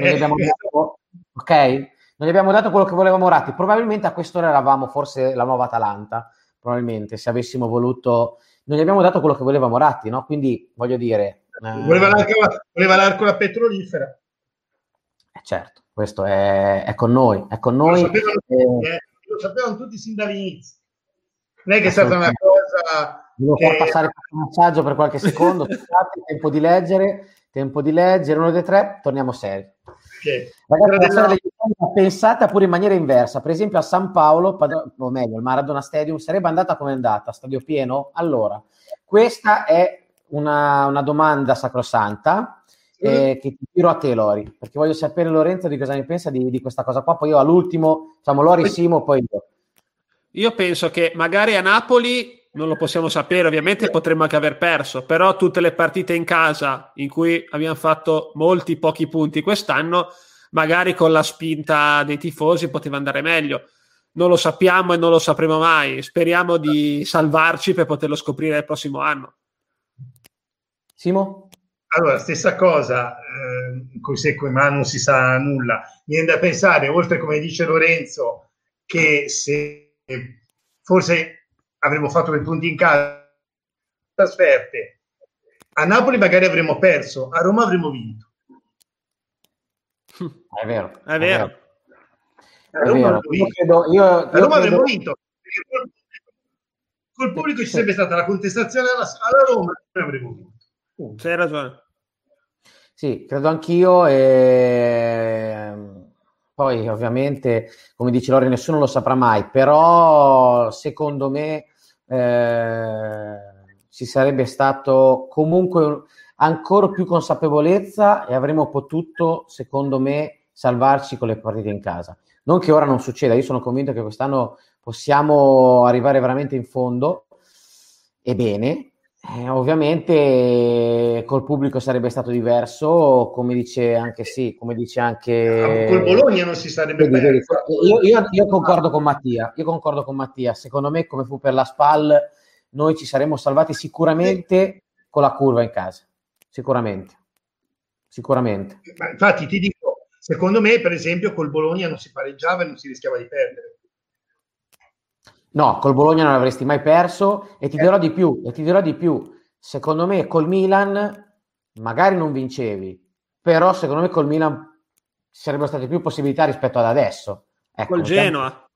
non gli abbiamo dato, ok? Non gli abbiamo dato quello che voleva Moratti, probabilmente a quest'ora eravamo forse la nuova Atalanta, probabilmente se avessimo voluto, non gli abbiamo dato quello che voleva Moratti, no? Quindi voglio dire... Eh, voleva, l'arco, voleva l'arco la petrolifera. Eh, certo, questo è, è, con noi, è con noi. Lo sapevano, eh, lo sapevano tutti sin dall'inizio non è che è stata una cosa. Devo che... far passare un messaggio per qualche secondo. Tempo di leggere, tempo di leggere, uno dei tre, torniamo seri. Okay. Ragazzi, la della... pensata pure in maniera inversa. Per esempio, a San Paolo, o meglio, il Maradona Stadium sarebbe andata come è andata, stadio pieno? Allora, questa è una, una domanda sacrosanta. Eh, che ti tiro a te, Lori, perché voglio sapere Lorenzo di cosa ne pensa di, di questa cosa qua. Poi io all'ultimo, diciamo Lori Simo, poi io. Io penso che magari a Napoli non lo possiamo sapere, ovviamente potremmo anche aver perso, però tutte le partite in casa in cui abbiamo fatto molti pochi punti quest'anno, magari con la spinta dei tifosi poteva andare meglio. Non lo sappiamo e non lo sapremo mai. Speriamo di salvarci per poterlo scoprire il prossimo anno. Simo? Allora, stessa cosa, eh, con se con non si sa nulla. Viene da pensare, oltre come dice Lorenzo, che se forse avremmo fatto dei punti in casa, trasferte, a Napoli magari avremmo perso, a Roma avremmo vinto. È vero. È vero. È vero. Io credo, io, io a Roma credo... avremmo vinto. Col pubblico ci sarebbe stata la contestazione alla, alla Roma e avremmo vinto. C'hai ragione. Sì, credo anch'io. E... Poi, ovviamente, come dice Lori, nessuno lo saprà mai, però secondo me eh, ci sarebbe stato comunque ancora più consapevolezza e avremmo potuto, secondo me, salvarci con le partite in casa. Non che ora non succeda, io sono convinto che quest'anno possiamo arrivare veramente in fondo e bene, eh, ovviamente col pubblico sarebbe stato diverso, come dice anche sì, come dice anche... Col Bologna non si sarebbe vedi, vedi, io, io, io, concordo con Mattia, io concordo con Mattia, secondo me come fu per la SPAL noi ci saremmo salvati sicuramente con la curva in casa, sicuramente, sicuramente. Ma infatti ti dico, secondo me per esempio col Bologna non si pareggiava e non si rischiava di perdere. No, col Bologna non avresti mai perso e ti dirò di più, e ti dirò di più. Secondo me col Milan magari non vincevi, però secondo me col Milan ci sarebbero state più possibilità rispetto ad adesso. Ecco, col Genoa.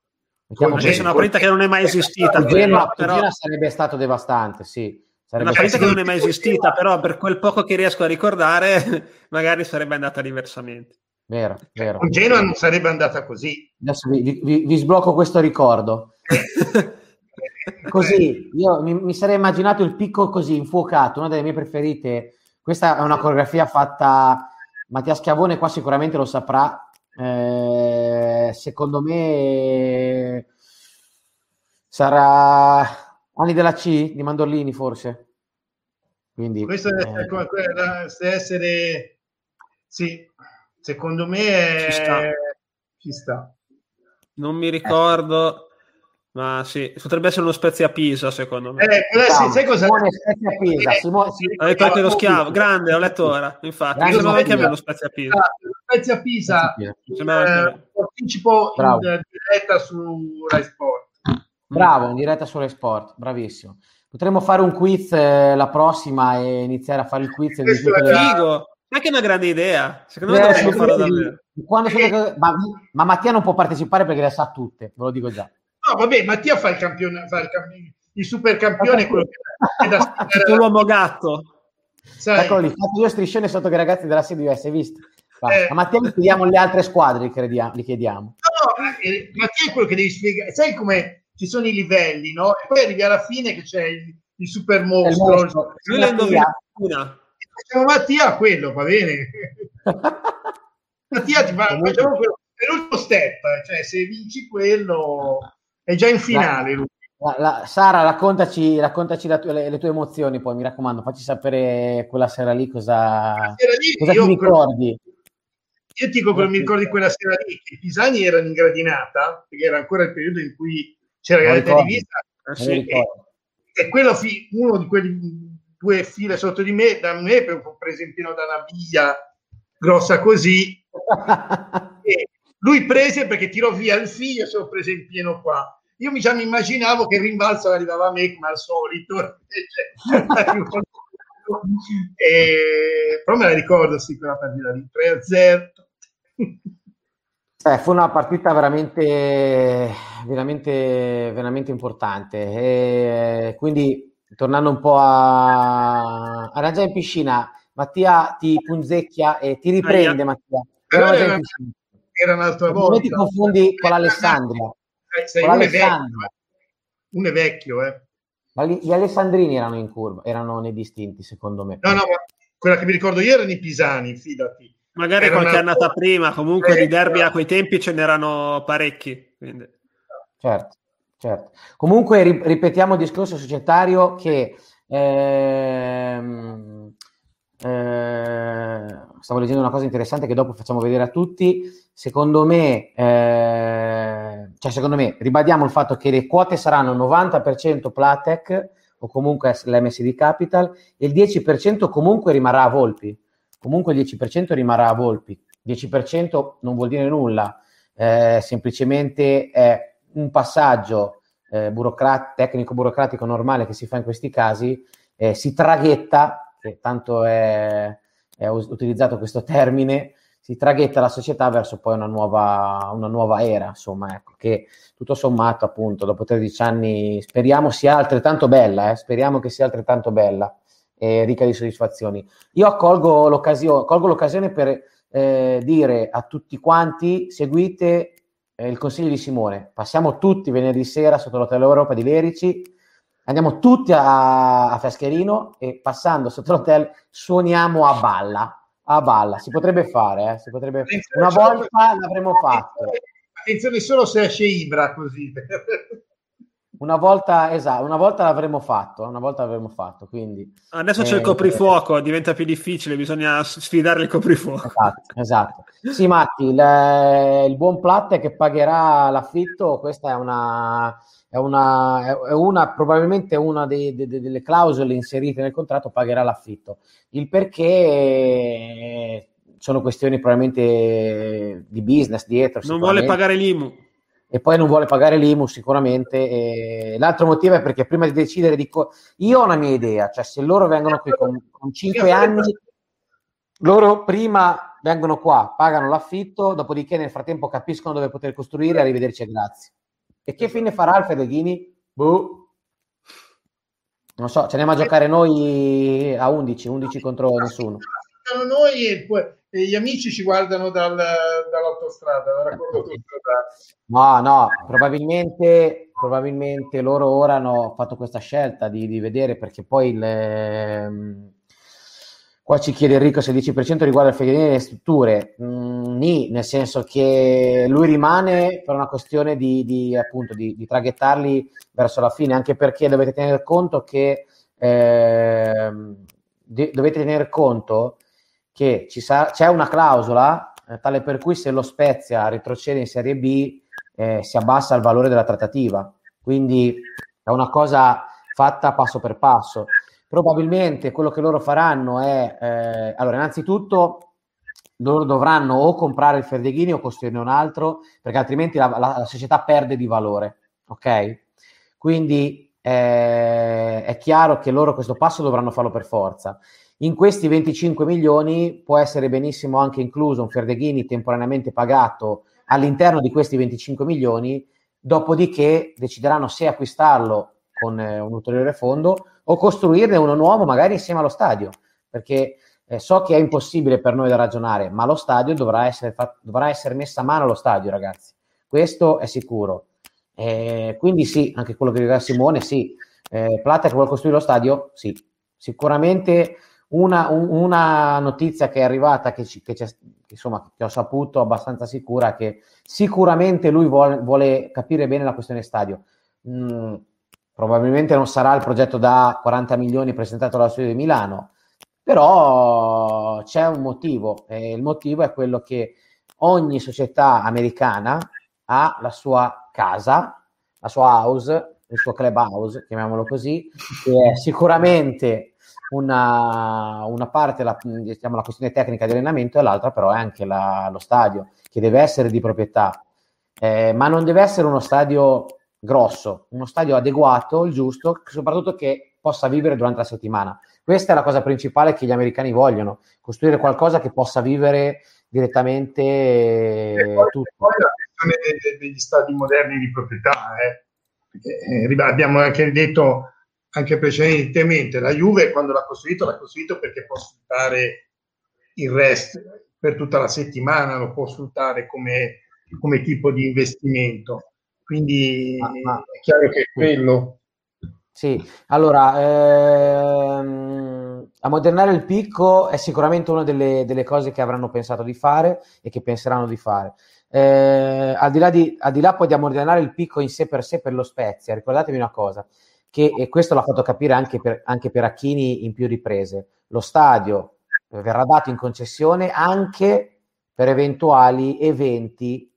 Mettiamo Gen- è una partita che non è mai esistita. Il Genoa, però... Genoa sarebbe stato devastante, sì. Sarebbe una partita che non è mai esistita, però per quel poco che riesco a ricordare, magari sarebbe andata diversamente. Vero, vero. Con Genoa non sarebbe andata così. Adesso vi, vi, vi sblocco questo ricordo. così, io mi, mi, sarei immaginato il picco così, infuocato, una delle mie preferite. Questa è una coreografia fatta, Mattia Schiavone qua sicuramente lo saprà. Eh, secondo me sarà anni della C di Mandorlini forse. Quindi, questo eh, deve essere, sì, secondo me è... ci, sta. ci sta. Non mi ricordo. Ma sì, potrebbe essere uno Spezia Pisa, secondo me. Eh, sì, sai cosa? Simone Spezia Pisa. Eh, Simone, sì. Anche lo schiavo, grande, ho letto ora. Infatti, grande sembrava anche a me lo Spezia Pisa. Spezia Pisa, eh, partecipo in diretta su Rai Sport. Bravo, in diretta su Rai Sport, bravissimo. Potremmo fare un quiz eh, la prossima e iniziare a fare il quiz. E Figo, è anche una grande idea. Secondo me eh, dovremmo farlo davvero. Ma, ma Mattia non può partecipare perché le sa tutte, ve lo dico già. No, vabbè, Mattia fa il campione, fa il, campione, il super campione, quello che è da spiegare. l'uomo gatto. Sai? Eccolo lì, fatto due striscione sotto che i ragazzi della CDS, hai visto? Eh, a Mattia gli chiediamo le altre squadre, gli chiediamo. No, eh, Mattia è quello che devi spiegare. Sai come ci sono i livelli, no? E poi arrivi alla fine che c'è il, il super mostro. Il mostro. Lui le indovina una. Facciamo Mattia quello, va bene. Mattia ti fa, facciamo quello. È l'ultimo step, cioè se vinci quello è già in finale. La, la, la, Sara, raccontaci, raccontaci tue, le, le, tue emozioni, poi mi raccomando, facci sapere quella sera lì cosa, sera lì, cosa ti ricordi. Io ti dico che mi ricordi quella sera lì che i Pisani erano in gradinata, perché era ancora il periodo in cui c'era la televisione. Eh, sì, e, e, quello fi, uno di quelli due file sotto di me, da me, preso in pieno da una biglia grossa così. lui prese perché tirò via il figlio e se lo prese in pieno qua. Io mi già mi immaginavo che il rimbalzo arrivava a me come al solito. e, però me la ricordo sì quella partita lì 3 0 eh, fu una partita veramente veramente veramente importante e quindi tornando un po' a, a Raggia in piscina Mattia ti punzecchia e ti riprende Mattia però era, era un'altra volta. ti confondi con l'Alessandria. Eh, sei, con vecchio, uno è vecchio, eh. Ma gli, Alessandrini erano in curva, erano nei distinti, secondo me. No, no, ma quella che mi ricordo io erano i Pisani, fidati. Magari era qualche annata prima, comunque di derby a quei tempi ce n'erano parecchi. Quindi. Certo, certo. Comunque ripetiamo il discorso societario che ehm, eh, stavo leggendo una cosa interessante che dopo facciamo vedere a tutti. Secondo me, eh, cioè secondo me, ribadiamo il fatto che le quote saranno 90% Platec o comunque l'MSD Capital e il 10% comunque rimarrà a Volpi. Comunque il 10% rimarrà a Volpi. 10% non vuol dire nulla, eh, semplicemente è un passaggio eh, burocrat- tecnico-burocratico normale che si fa in questi casi, eh, si traghetta, che tanto è, è, utilizzato questo termine, si traghetta la società verso poi una nuova, una nuova era, insomma, ecco, che tutto sommato, appunto, dopo 13 anni, speriamo sia altrettanto bella, eh, speriamo che sia altrettanto bella e ricca di soddisfazioni. Io colgo l'occasione, colgo l'occasione per eh, dire a tutti quanti, seguite eh, il consiglio di Simone, passiamo tutti venerdì sera sotto l'Hotel Europa di Lerici, andiamo tutti a, a Fescherino e passando sotto l'hotel suoniamo a balla a balla, si potrebbe fare, eh? si potrebbe... una volta l'avremmo fatto. Attenzione solo se esce Ibra così. Una volta, esatto, una volta l'avremmo fatto, una volta l'avremmo fatto, quindi... Adesso eh, c'è il eh, coprifuoco, diventa più difficile, bisogna sfidare il coprifuoco. Esatto, esatto. Sì, Matti, il, il buon Platte che pagherà l'affitto, questa è una, è una, è una probabilmente una dei, de, de, delle clausole inserite nel contratto, pagherà l'affitto. Il perché sono questioni probabilmente di business dietro. Non vuole pagare l'IMU e poi non vuole pagare l'IMU sicuramente. E l'altro motivo è perché prima di decidere, dico, io ho una mia idea, cioè se loro vengono qui con, con 5 anni, loro prima vengono qua, pagano l'affitto, dopodiché nel frattempo capiscono dove poter costruire, arrivederci e grazie. E che fine farà il Fedeghini? Boh. Non so, ce andiamo a giocare noi a 11, 11 contro nessuno. Noi e poi e gli amici ci guardano dal, dall'autostrada, dalla No, no, probabilmente, probabilmente loro ora hanno fatto questa scelta di, di vedere perché poi le, ehm, qua ci chiede Enrico se il 10% riguarda il Federini e le strutture. Mm, nì, nel senso che lui rimane per una questione di, di appunto di, di, traghettarli verso la fine, anche perché dovete tenere conto che eh, dovete tenere conto che sa- c'è una clausola eh, tale per cui se lo Spezia retrocede in Serie B eh, si abbassa il valore della trattativa. Quindi è una cosa fatta passo per passo. Probabilmente quello che loro faranno è, eh, allora, innanzitutto loro dovranno o comprare il Ferdeghini o costruirne un altro, perché altrimenti la, la, la società perde di valore. Ok? Quindi eh, è chiaro che loro questo passo dovranno farlo per forza. In questi 25 milioni può essere benissimo anche incluso un Ferdeghini temporaneamente pagato all'interno di questi 25 milioni, dopodiché decideranno se acquistarlo con eh, un ulteriore fondo o costruirne uno nuovo magari insieme allo stadio, perché eh, so che è impossibile per noi da ragionare, ma lo stadio dovrà essere, fa- dovrà essere messa a mano allo stadio, ragazzi. Questo è sicuro. Eh, quindi sì, anche quello che diceva Simone, sì. Eh, Plata che vuole costruire lo stadio? Sì. Sicuramente una, una, notizia che è arrivata, che, ci, che, che, insomma, che ho saputo abbastanza sicura, che sicuramente lui vuole, vuole capire bene la questione stadio. Mm, probabilmente non sarà il progetto da 40 milioni presentato dalla Studio di Milano, però c'è un motivo e il motivo è quello che ogni società americana ha la sua casa, la sua house, il suo club house, chiamiamolo così, che è sicuramente una, una parte la, diciamo, la questione tecnica di allenamento e l'altra però è anche la, lo stadio, che deve essere di proprietà, eh, ma non deve essere uno stadio grosso, uno stadio adeguato, il giusto, soprattutto che possa vivere durante la settimana. Questa è la cosa principale che gli americani vogliono, costruire qualcosa che possa vivere direttamente e poi, tutto. Poi la questione degli stadi moderni di proprietà, eh. Eh, abbiamo anche detto anche precedentemente. La Juve quando l'ha costruito l'ha costruito perché può sfruttare il resto per tutta la settimana, lo può sfruttare come, come tipo di investimento. Quindi ah, è chiaro che quello... Sì, allora, ehm, ammodernare il picco è sicuramente una delle, delle, cose che avranno pensato di fare e che penseranno di fare. Eh, al, di là di, al di là poi di ammodernare il picco in sé per sé per lo Spezia, ricordatevi una cosa, che e questo l'ha fatto capire anche per, anche per Acchini in più riprese, lo stadio verrà dato in concessione anche per eventuali eventi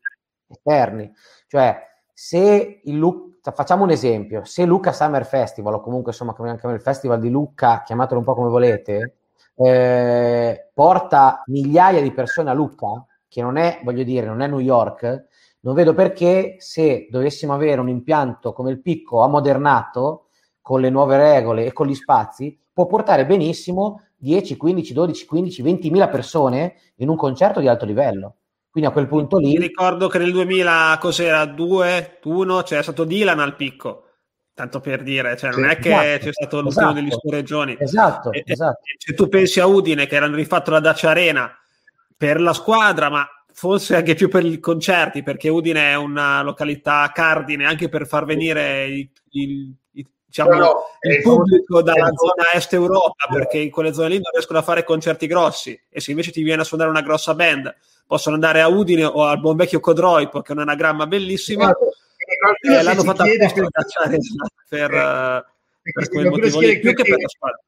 esterni. Cioè, se il Lu- facciamo un esempio, se Luca Summer Festival, o comunque insomma anche il Festival di Lucca, chiamatelo un po' come volete, eh, porta migliaia di persone a Lucca, che non è, voglio dire, non è New York, non vedo perché se dovessimo avere un impianto come il Picco ammodernato, con le nuove regole e con gli spazi, può portare benissimo 10, 15, 12, 15, 20 mila persone in un concerto di alto livello. Quindi a quel punto lì... Mi ricordo che nel 2000, cos'era, 2, 1, c'era stato Dylan al picco, tanto per dire, cioè non è che esatto, c'è stato l'ultimo esatto, degli scorreggioni. Esatto, e, esatto. E, se tu pensi a Udine, che hanno rifatto la Dacia Arena per la squadra, ma forse anche più per i concerti, perché Udine è una località cardine anche per far venire i, i, i, diciamo, no, no, il pubblico dalla zona est Europa, perché in quelle zone lì non riescono a fare concerti grossi. E se invece ti viene a suonare una grossa band possono andare a Udine o al buon vecchio Codroipo, che è un anagramma bellissimo. Esatto. Eh, l'hanno fatto apposta per, per, eh, per quel motivo lì, più che per la squadra.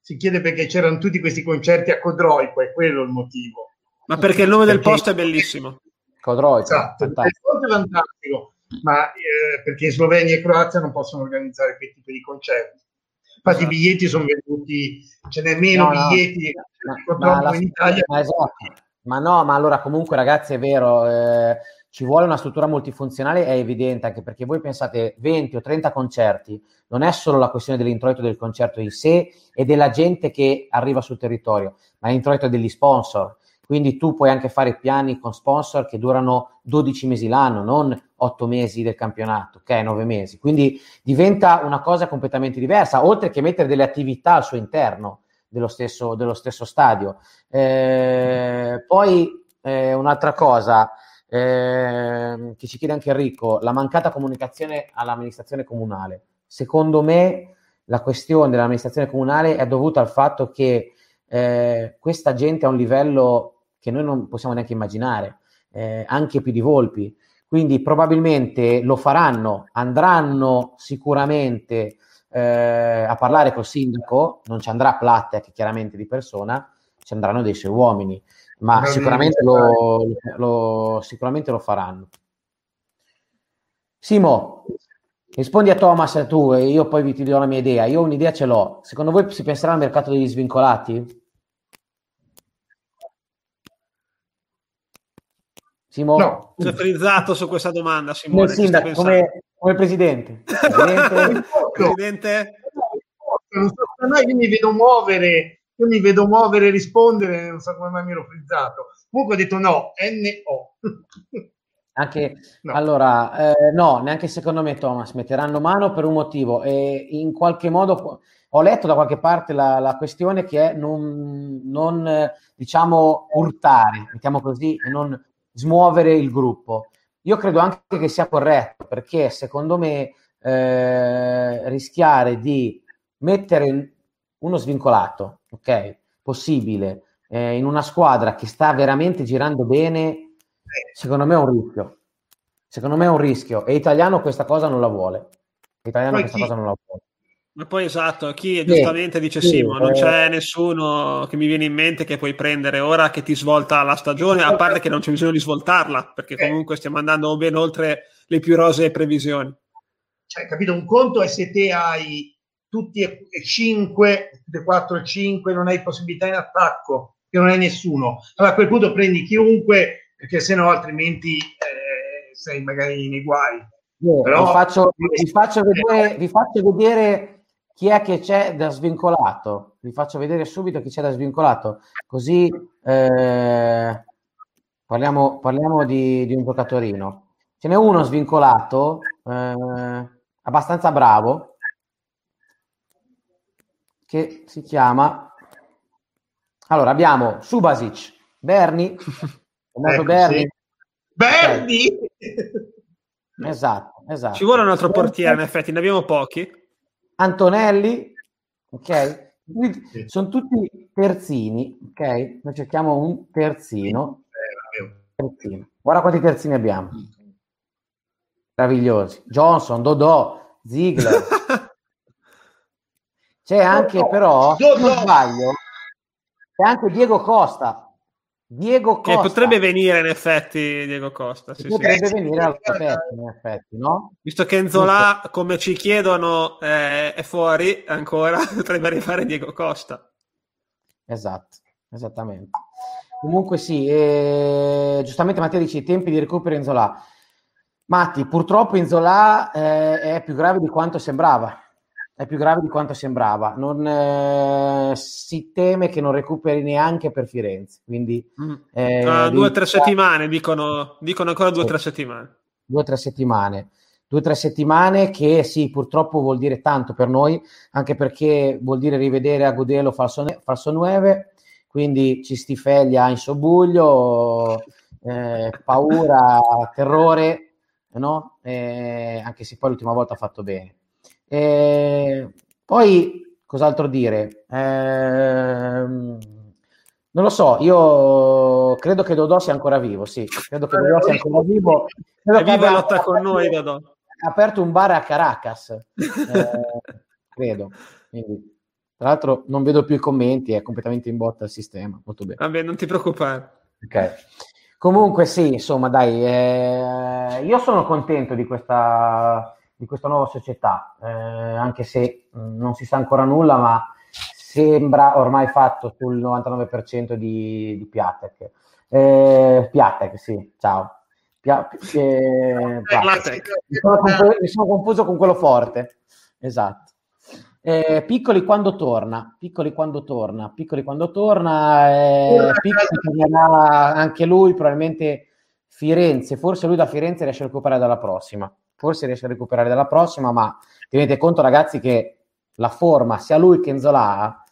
Si chiede perché c'erano tutti questi concerti a Codroipo, è quello il motivo. Ma perché il nome perché... del posto è bellissimo. Codroipo. Esatto, fantastico. è fantastico, ma eh, perché Slovenia e Croazia non possono organizzare quel tipo di concerti. Infatti esatto. i biglietti sono venuti, ce n'è meno no, biglietti no, ma, in Italia. Ma esatto ma no, ma allora comunque ragazzi è vero, eh, ci vuole una struttura multifunzionale, è evidente, anche perché voi pensate 20 o 30 concerti, non è solo la questione dell'introito del concerto in sé e della gente che arriva sul territorio, ma l'introito degli sponsor. Quindi tu puoi anche fare piani con sponsor che durano 12 mesi l'anno, non 8 mesi del campionato, ok, 9 mesi. Quindi diventa una cosa completamente diversa, oltre che mettere delle attività al suo interno dello stesso, dello stesso stadio. Eh, poi eh, un'altra cosa eh, che ci chiede anche Enrico, la mancata comunicazione all'amministrazione comunale. Secondo me la questione dell'amministrazione comunale è dovuta al fatto che eh, questa gente ha un livello che noi non possiamo neanche immaginare, eh, anche più di Volpi. Quindi probabilmente lo faranno, andranno sicuramente eh, a parlare col sindaco, non ci andrà Plattek chiaramente di persona, ci andranno dei suoi uomini, ma sicuramente lo, lo, sicuramente lo faranno. Simo, rispondi a Thomas tu e io poi ti do la mia idea. Io un'idea ce l'ho. Secondo voi si penserà al mercato degli svincolati? Simo? No. Sei frizzato su questa domanda, Simone. Sindaco, come, come presidente. Presidente? presidente? Non so come mai io mi vedo muovere, io mi vedo muovere e rispondere, non so come mai mi ero frizzato. Comunque ho detto no, NO. Anche, no. Allora, eh, no, neanche secondo me Thomas metteranno mano per un motivo e in qualche modo ho letto da qualche parte la, la questione che è non, non, diciamo urtare, mettiamo così, e non smuovere il gruppo. Io credo anche che sia corretto perché secondo me eh, rischiare di mettere uno svincolato, ok, possibile, eh, in una squadra che sta veramente girando bene, secondo me è un rischio. Secondo me è un rischio e Italiano questa cosa non la vuole. Italiano questa cosa non la vuole. Ma poi esatto, chi sì, giustamente dice sì, Simo, non c'è nessuno che mi viene in mente che puoi prendere ora che ti svolta la stagione, a parte che non c'è bisogno di svoltarla, perché comunque stiamo andando ben oltre le più rosee previsioni. Cioè, capito, un conto è se te hai tutti e cinque, tutti e quattro e cinque, non hai possibilità in attacco, che non hai nessuno. Allora a quel punto prendi chiunque, perché se no altrimenti eh, sei magari nei guai. Però, vi, faccio, vi, faccio vedere, vi faccio vedere chi è che c'è da svincolato? Vi faccio vedere subito chi c'è da svincolato, così eh, parliamo, parliamo di, di, un giocatorino. Ce n'è uno svincolato, eh, abbastanza bravo, che si chiama... Allora, abbiamo Subasic, Berni, ecco, Berni. Sì. Berni! Esatto, esatto. Ci vuole un altro portiere, in effetti, ne abbiamo pochi. Antonelli, ok? Sì. Sono tutti terzini, ok? Noi cerchiamo un terzino. terzino. Guarda quanti terzini abbiamo. Meravigliosi. Johnson, Dodò, Ziegler. C'è anche però, se non sbaglio, c'è anche Diego Costa. Diego Costa. Che potrebbe venire in effetti Diego Costa. Sì, potrebbe sì. venire all'effetto, in effetti, no? Visto che Enzola, come ci chiedono, eh, è fuori ancora, potrebbe arrivare Diego Costa. Esatto, esattamente. Comunque sì, eh, giustamente Matteo dice i tempi di recupero Enzola. Matti, purtroppo Inzola eh, è più grave di quanto sembrava. È più grave di quanto sembrava. Non, eh, si teme che non recuperi neanche per Firenze. Quindi, mm. eh, uh, due o tre settimane, dicono, dicono ancora due o sì. tre settimane. Due o tre settimane. Due o tre settimane che sì, purtroppo vuol dire tanto per noi, anche perché vuol dire rivedere Agudelo falso, falso 9, quindi ci stifeglia in sobbuglio, eh, paura, terrore no? eh, anche se poi l'ultima volta ha fatto bene. Eh, poi, cos'altro dire? Eh, non lo so, io credo che Dodò sia ancora vivo, sì, credo che Dodò sia ancora vivo. Credo che viva lotta con noi, Dodò. Ha aperto un bar a Caracas, eh, credo. Quindi, tra l'altro non vedo più i commenti, è completamente in botta il sistema, molto bene. Vabbè, non ti preoccupare. Ok. Comunque sì, insomma, dai, eh, io sono contento di questa, di questa nuova società, eh, anche se mh, mm, non si sa ancora nulla, ma sembra ormai fatto sul 99% di, di Piatek. Eh, Piatek, sì, ciao. Pia, eh, mi, sono confuso, mi sono confuso con quello forte, esatto. Eh, piccoli quando torna, piccoli quando torna, piccoli quando torna, eh, piccoli tornerà anche lui, probabilmente Firenze, forse lui da Firenze riesce a recuperare dalla prossima, forse riesce a recuperare dalla prossima, ma tenete conto ragazzi che la forma, sia lui che Enzola,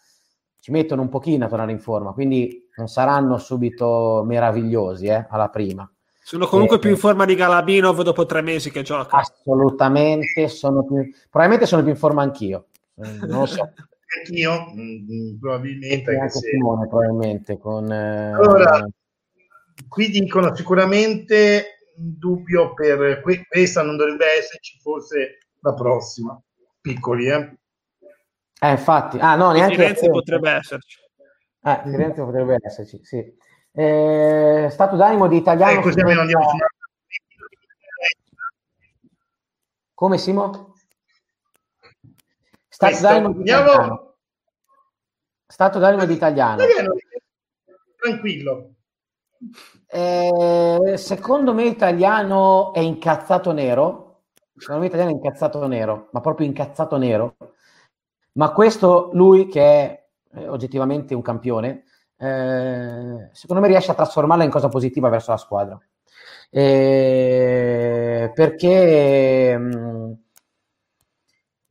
ci mettono un pochino a tornare in forma, quindi non saranno subito meravigliosi eh, alla prima. Sono comunque eh, più in forma di Galabinov dopo tre mesi che gioca. Assolutamente, sono più, probabilmente sono più in forma anch'io. Eh, non lo so. Anch'io, mh, mm, mm, probabilmente. Anche se... Simone, probabilmente. Con, eh... Allora, qui dicono sicuramente un dubbio per questa non dovrebbe esserci, forse la prossima. Piccoli, eh? Eh, infatti. Ah, no, neanche... Firenze potrebbe esserci. Eh, Firenze potrebbe esserci, sì. Eh, stato d'animo di italiano... Eh, così almeno andiamo Come Simo? Stato d'animo di italiano. Stato d'animo di italiano. Tranquillo. Eh, secondo me italiano è incazzato nero. Secondo me italiano è incazzato nero, ma proprio incazzato nero. Ma questo lui che è eh, oggettivamente un campione, eh, secondo me riesce a trasformarla in cosa positiva verso la squadra. Eh, perché mh, mm,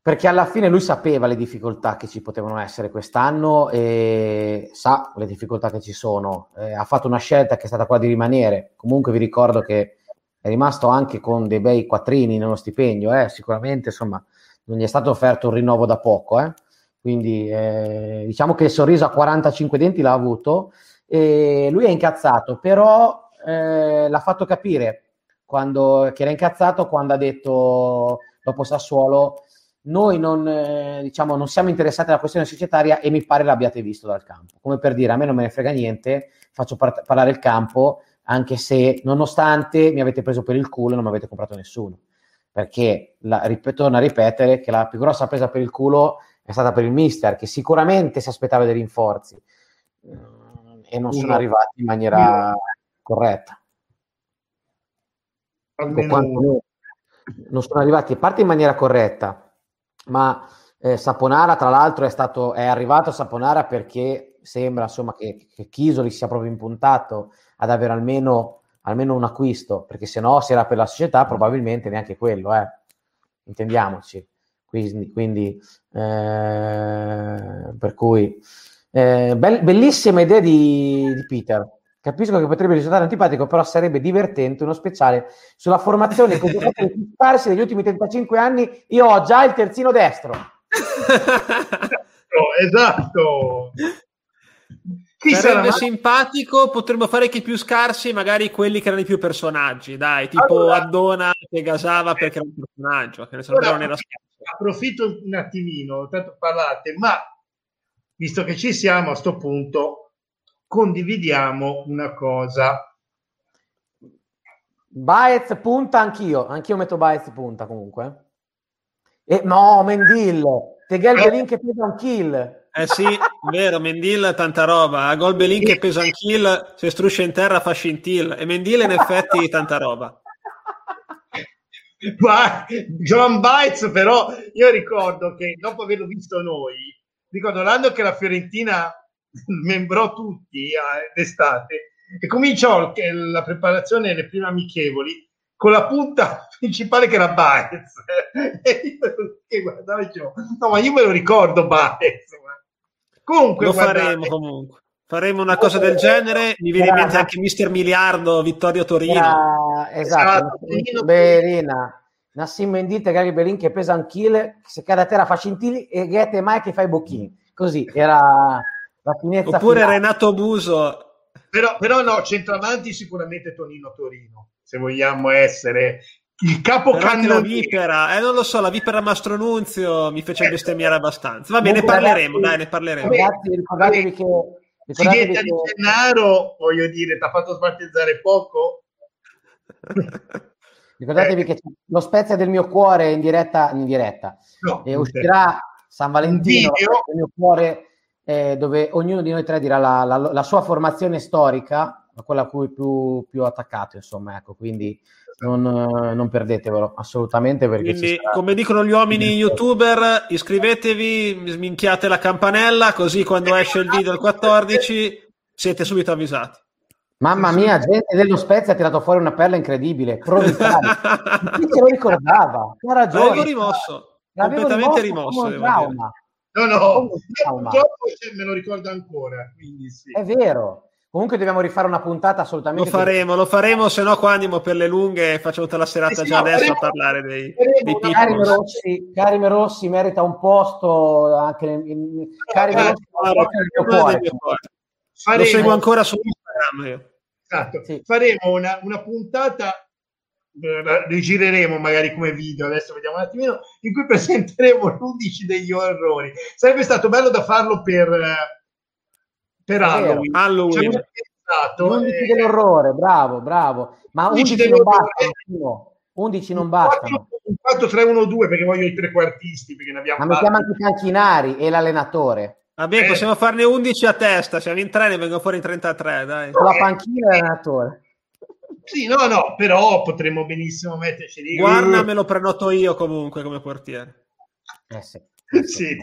perché alla fine lui sapeva le difficoltà che ci potevano essere quest'anno e sa le difficoltà che ci sono. Eh, ha fatto una scelta che è stata quella di rimanere. Comunque vi ricordo che è rimasto anche con dei bei quattrini nello stipendio, eh? sicuramente insomma non gli è stato offerto un rinnovo da poco. Eh? Quindi eh, diciamo che il sorriso a 45 denti l'ha avuto e lui è incazzato, però eh, l'ha fatto capire quando, che era incazzato quando ha detto dopo Sassuolo noi non, eh, diciamo, non siamo interessati alla questione societaria e mi pare l'abbiate visto dal campo. Come per dire, a me non me ne frega niente, faccio par- parlare il campo, anche se nonostante mi avete preso per il culo e non mi avete comprato nessuno. Perché, la, rip- torno a ripetere, che la più grossa presa per il culo è stata per il mister, che sicuramente si aspettava dei rinforzi eh, e non sono arrivati in maniera corretta. non sono arrivati a parte in maniera corretta, ma eh, Saponara tra l'altro è, stato, è arrivato a Saponara perché sembra insomma che, che Chisoli sia proprio impuntato ad avere almeno, almeno un acquisto, perché se no se era per la società probabilmente neanche quello, eh. intendiamoci. Quindi, quindi eh, per cui eh, be- bellissima idea di, di Peter Capisco che potrebbe risultare antipatico, però sarebbe divertente uno speciale sulla formazione così sparsi negli ultimi 35 anni. Io ho già il terzino destro. esatto. Chi Sarebbe sarà? simpatico, potremmo fare che più scarsi, magari quelli che erano i più personaggi, dai, tipo allora, Addona che gasava perché era un personaggio, che ne so, allora, non era Approfitto un attimino, tanto parlate, ma visto che ci siamo a questo punto, condividiamo una cosa. Baez punta anch'io, anch'io metto Baez punta comunque. E, no, Mendil, Tegel Belin che pesa un kill. Eh sì, vero, Mendil tanta roba. A gol Belin che pesa un kill, se struscia in terra fa scintilla. E Mendil in effetti tanta roba. Ma John Bites però, io ricordo che dopo averlo visto noi, ricordo l'anno che la Fiorentina membrò tutti eh, d'estate. E cominciò la preparazione delle prime amichevoli con la punta principale che era Baez. E io guardavo dicevo no ma io me lo ricordo Baez comunque lo guardate, faremo comunque. Faremo una cosa del genere mi viene in mente anche Mister Miliardo Vittorio Torino. Era, esatto, esatto Berina Nassim Mendite Gary Belin che pesa un chile se cade a terra fa scintili e Ghete Mai che fa i bocchini. Così era la finezza oppure finale. Renato Buso però, però no centravanti sicuramente Tonino Torino se vogliamo essere il capocannoniere. La vipera, eh, non lo so, la vipera Mastro Nunzio mi fece eh, bestemmiare abbastanza. Va bene, ne parleremo, dai, ne parleremo. Ragazzi, ricordatevi che... Ricordatevi che... di Gennaro, voglio dire, ti ha fatto sbattezzare poco? ricordatevi eh. che lo Spezia del mio cuore in diretta, in diretta. No, e uscirà San Valentino del mio cuore eh, dove ognuno di noi tre dirà la, la, la sua formazione storica quella a cui più, più attaccato, insomma, ecco, quindi non, non perdetevelo assolutamente perché quindi, come dicono gli uomini youtuber iscrivetevi, sminchiate la campanella così quando esce il video il 14 siete subito avvisati Mamma mia, gente dello Spezia ha tirato fuori una perla incredibile, provvidenziale. Chi se lo ricordava? Ha ragione. L'avevo rimosso, L'avevo completamente rimosso. rimosso no, no, purtroppo me lo ricordo ancora. Sì. È vero. Comunque dobbiamo rifare una puntata assolutamente. Lo faremo, lo faremo, se no qua andiamo per le lunghe e facciamo tutta la serata eh già no, adesso faremo, a parlare dei, dei Karim Rossi, Karim Rossi merita un posto anche nel, in, Karim eh, Rossi guarda, nel cuore. Faremo, lo seguo ancora su Instagram io. Esatto. Sì. Faremo una, una puntata rigireremo magari come video, adesso vediamo un attimino, in cui presenteremo l'11 degli orrori. Sarebbe stato bello da farlo per per Halloween. Halloween. Pensato, 11 eh, dell'orrore, bravo, bravo. Ma 11, 11 non bastano. 11 non bastano. Un 4 3 1 2 perché voglio i trequartisti perché ne abbiamo Ma mettiamo anche i canchinari e l'allenatore. Vabbè, eh. possiamo farne 11 a testa, siamo in 3 ne vengono fuori 33, dai. Con la panchina e l'allenatore. Sì, no, no, però potremmo benissimo metterci lì. Guarda, me lo prenoto io comunque come portiere. Eh sì. sì,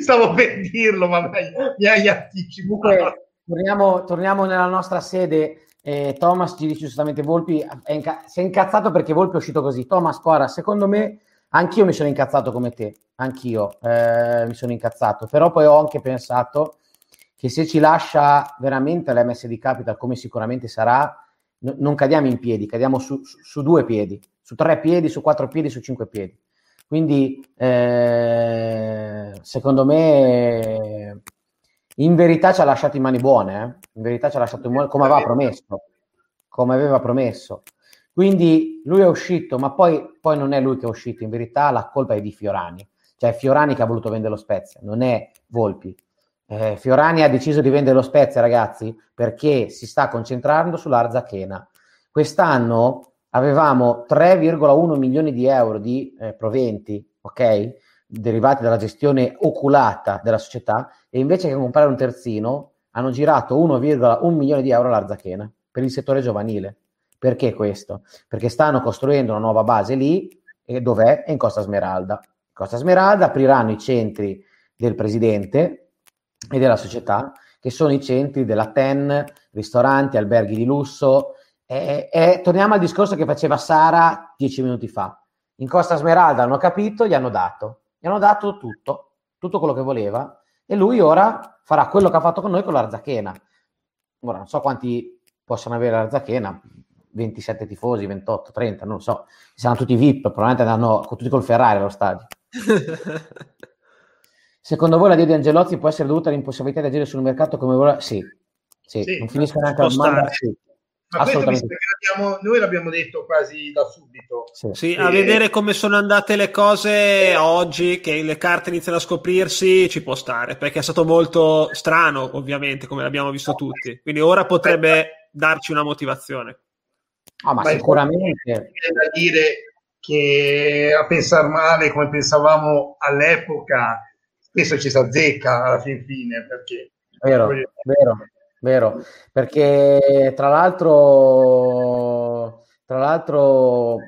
stavo per dirlo, ma mi hai anticipato. Torniamo, torniamo nella nostra sede. Eh, Thomas ci dice giustamente Volpi è inca- si è incazzato perché Volpi è uscito così. Thomas, guarda, secondo me anch'io mi sono incazzato come te, anch'io eh, mi sono incazzato, però poi ho anche pensato che se ci lascia veramente l'MSD Capital come sicuramente sarà, non cadiamo in piedi, cadiamo su, su, due piedi, su tre piedi, su quattro piedi, su cinque piedi. Quindi eh, secondo me in verità ci ha lasciato in mani buone, eh? in verità ci ha lasciato in mani come aveva promesso, come aveva promesso. Quindi lui è uscito, ma poi, poi non è lui che è uscito, in verità la colpa è di Fiorani, cioè Fiorani che ha voluto vendere lo Spezia, non è Volpi. Eh, Fiorani ha deciso di vendere lo Spezia, ragazzi, perché si sta concentrando sull'Arzachena. Quest'anno avevamo 3,1 milioni di euro di eh, proventi, ok? Derivati dalla gestione oculata della società e invece che comprare un terzino hanno girato 1,1 milioni di euro all'Arzachena per il settore giovanile. Perché questo? Perché stanno costruendo una nuova base lì, e dov'è? È in Costa Smeralda. Costa Smeralda apriranno i centri del presidente e della società, che sono i centri della TEN, ristoranti, alberghi di lusso, e, e, torniamo al discorso che faceva Sara dieci minuti fa. In Costa Smeralda hanno capito, gli hanno dato. Gli hanno dato tutto, tutto quello che voleva. E lui ora farà quello che ha fatto con noi con l'Arzachena. Ora non so quanti possono avere l'Arzachena, 27 tifosi, 28, 30, non lo so. Saranno tutti VIP, probabilmente andranno tutti col Ferrari allo stadio. Secondo voi la dio di Angelozzi può essere dovuta all'impossibilità di agire sul mercato come vuole? Sì, sì. sì. non finisco neanche a domanda. Sì. Ma Assolutamente. L'abbiamo, noi l'abbiamo detto quasi da subito. Sì, sì e... a vedere come sono andate le cose oggi, che le carte iniziano a scoprirsi, ci può stare, perché è stato molto strano, ovviamente, come l'abbiamo visto tutti. Quindi ora potrebbe darci una motivazione. Ah, ma, ma sicuramente. È da dire che a pensare male come pensavamo all'epoca spesso ci si azzecca alla fin fine perché vero, vero, vero perché tra l'altro tra l'altro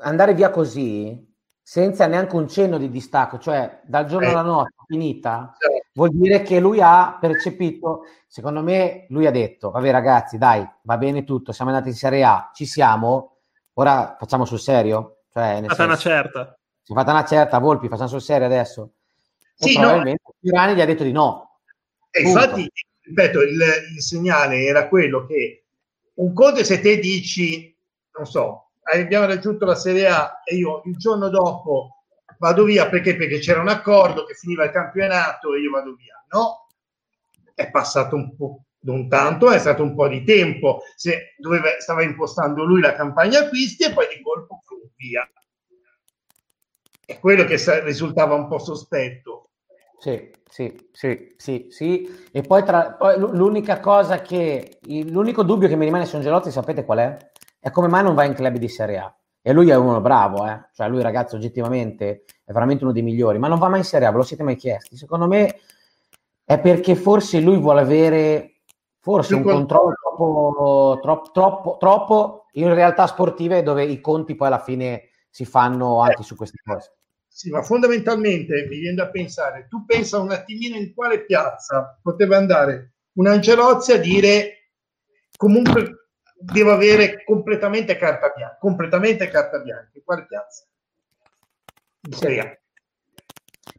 andare via così senza neanche un cenno di distacco cioè dal giorno eh. alla notte finita certo. vuol dire che lui ha percepito secondo me lui ha detto vabbè ragazzi dai va bene tutto siamo andati in Serie A ci siamo ora facciamo sul serio cioè, nel senso, una certa si è fatta una certa, Volpi, facciamo sul serio adesso. E sì, probabilmente no. Pirani gli ha detto di no. E infatti, ripeto, il, il, segnale era quello che un conto è se te dici, non so, abbiamo raggiunto la Serie A e io il giorno dopo vado via perché? Perché c'era un accordo che finiva il campionato e io vado via. No, è passato un po', non tanto, è stato un po' di tempo. Se doveva, stava impostando lui la campagna acquisti e poi di colpo via è quello che risultava un po' sospetto. Sì, sì, sì, sì, sì. E poi, tra, poi l'unica cosa che, l'unico dubbio che mi rimane su Angelotti, sapete qual è? È come mai non va in club di Serie A. E lui è uno bravo, eh? cioè lui ragazzo oggettivamente è veramente uno dei migliori, ma non va mai in Serie A, ve lo siete mai chiesti? Secondo me è perché forse lui vuole avere forse un controllo troppo, troppo, troppo, troppo in realtà sportive dove i conti poi alla fine si fanno anche su queste cose. Sì, ma fondamentalmente mi viene da pensare, tu pensa un attimino in quale piazza poteva andare un Angelozzi a dire comunque devo avere completamente carta bianca, completamente carta bianca, in quale piazza? In Serie A.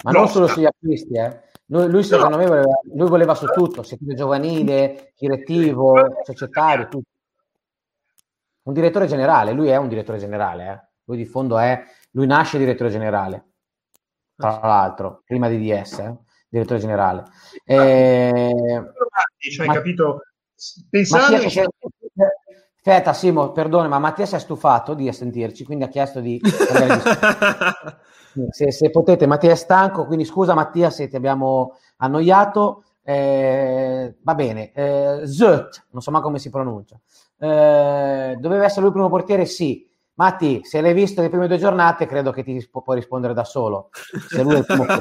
Ma no, non solo sugli acquisti, eh. Lui, lui secondo no. me voleva, lui voleva su tutto, settore giovanile, direttivo, societario, tutto. Un direttore generale, lui è un direttore generale, eh. lui di fondo è, lui nasce direttore generale tra l'altro, prima di DS, eh? direttore generale. Eh, cioè, ma, capito? Pensando... Mattia, Aspetta, Simo, perdone, ma Mattia si è stufato di sentirci, quindi ha chiesto di... se, se, potete, Mattia è stanco, quindi scusa Mattia se ti abbiamo annoiato. Eh, va bene, eh, Zut, non so mai come si pronuncia. Eh, doveva essere lui il primo portiere? Sì. Matti, se l'hai visto le prime due giornate, credo che ti può rispondere da solo. Se lui è il primo...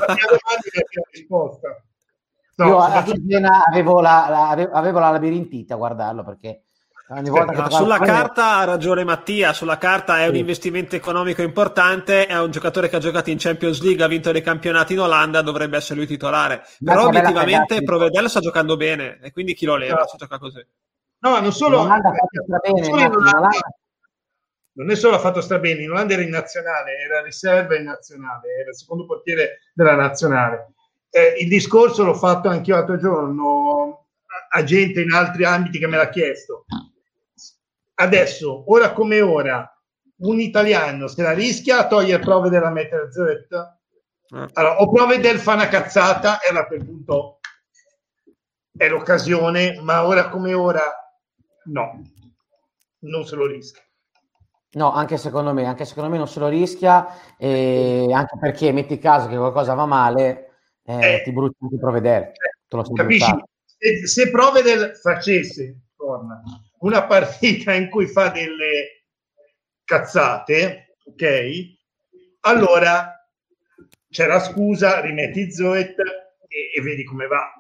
no, Io a Siena avevo la, la, avevo la labirintita a guardarlo perché ogni volta che no, sulla carta ha ragione Mattia, sulla carta è sì. un investimento economico importante, è un giocatore che ha giocato in Champions League, ha vinto dei campionati in Olanda, dovrebbe essere lui titolare. Ma Però obiettivamente Provedello sta giocando bene e quindi chi lo leva no. se gioca così. No, non solo... Olanda bene, solo in Olanda, non è solo ha fatto sta bene, in Olanda era in nazionale, era riserva in nazionale, era il secondo portiere della nazionale. Eh, il discorso l'ho fatto anche io l'altro giorno a, gente in altri ambiti che me l'ha chiesto. Adesso, ora come ora, un italiano se la rischia a togliere prove della Meter Z? Eh. Allora, o prove del fa una cazzata, e a quel punto è l'occasione, ma ora come ora no, non se lo rischia. No, anche secondo me, anche secondo me non se lo rischia, e anche perché metti caso che qualcosa va male, eh, eh, ti bruci anche provvedere. Eh, capisci? Se, se Provedel facesse torna, una partita in cui fa delle cazzate, ok? Allora c'è la scusa, rimetti Zoet e, e vedi come va.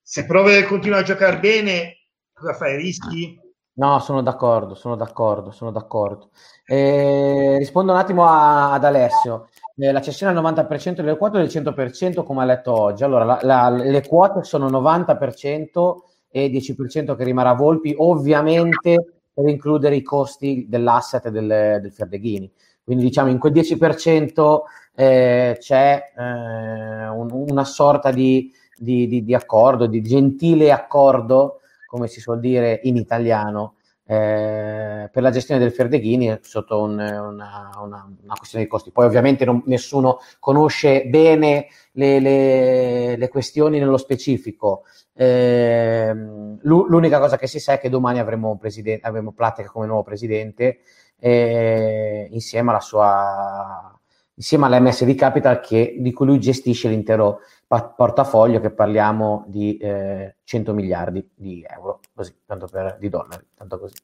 Se Provedel continua a giocare bene, cosa fai? Rischi? No, sono d'accordo, sono d'accordo, sono d'accordo. Eh, rispondo un attimo a, ad Alessio. Eh, la cessione al 90% delle quote del 100% come ha letto oggi? Allora, la, la, le quote sono 90% e 10% che rimarrà Volpi, ovviamente per includere i costi dell'asset del, del Ferdeghini. Quindi diciamo in quel 10% eh, c'è eh, un, una sorta di, di, di, di accordo, di gentile accordo come si suol dire in italiano, eh, per la gestione del Ferdeghini sotto un, una, una, una, questione di costi. Poi ovviamente non, nessuno conosce bene le, le, le questioni nello specifico. Eh, l'unica cosa che si sa è che domani avremo, un presidente, avremo Platek come nuovo presidente eh, insieme alla sua insieme all'MSD Capital che, di cui lui gestisce l'intero portafoglio che parliamo di eh, 100 miliardi di euro, così, tanto per, di dollari, tanto così.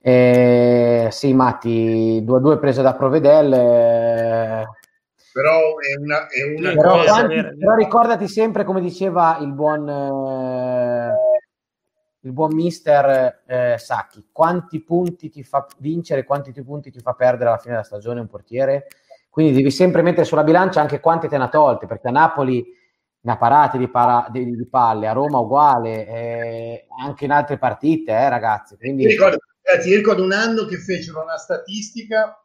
Eh, sì, Matti, 2-2 preso da Provedel. Eh, però è una, è una però, cosa... Quanti, però ricordati sempre, come diceva il buon, eh, il buon mister eh, Sacchi, quanti punti ti fa vincere, quanti punti ti fa perdere alla fine della stagione un portiere? Quindi devi sempre mettere sulla bilancia anche quanti te ne ha tolti, perché a Napoli ne ha parati di, para, di, di palle, a Roma uguale, eh, anche in altre partite, eh, ragazzi. Quindi... Ti ricordo, ragazzi, ricordo un anno che fecero una statistica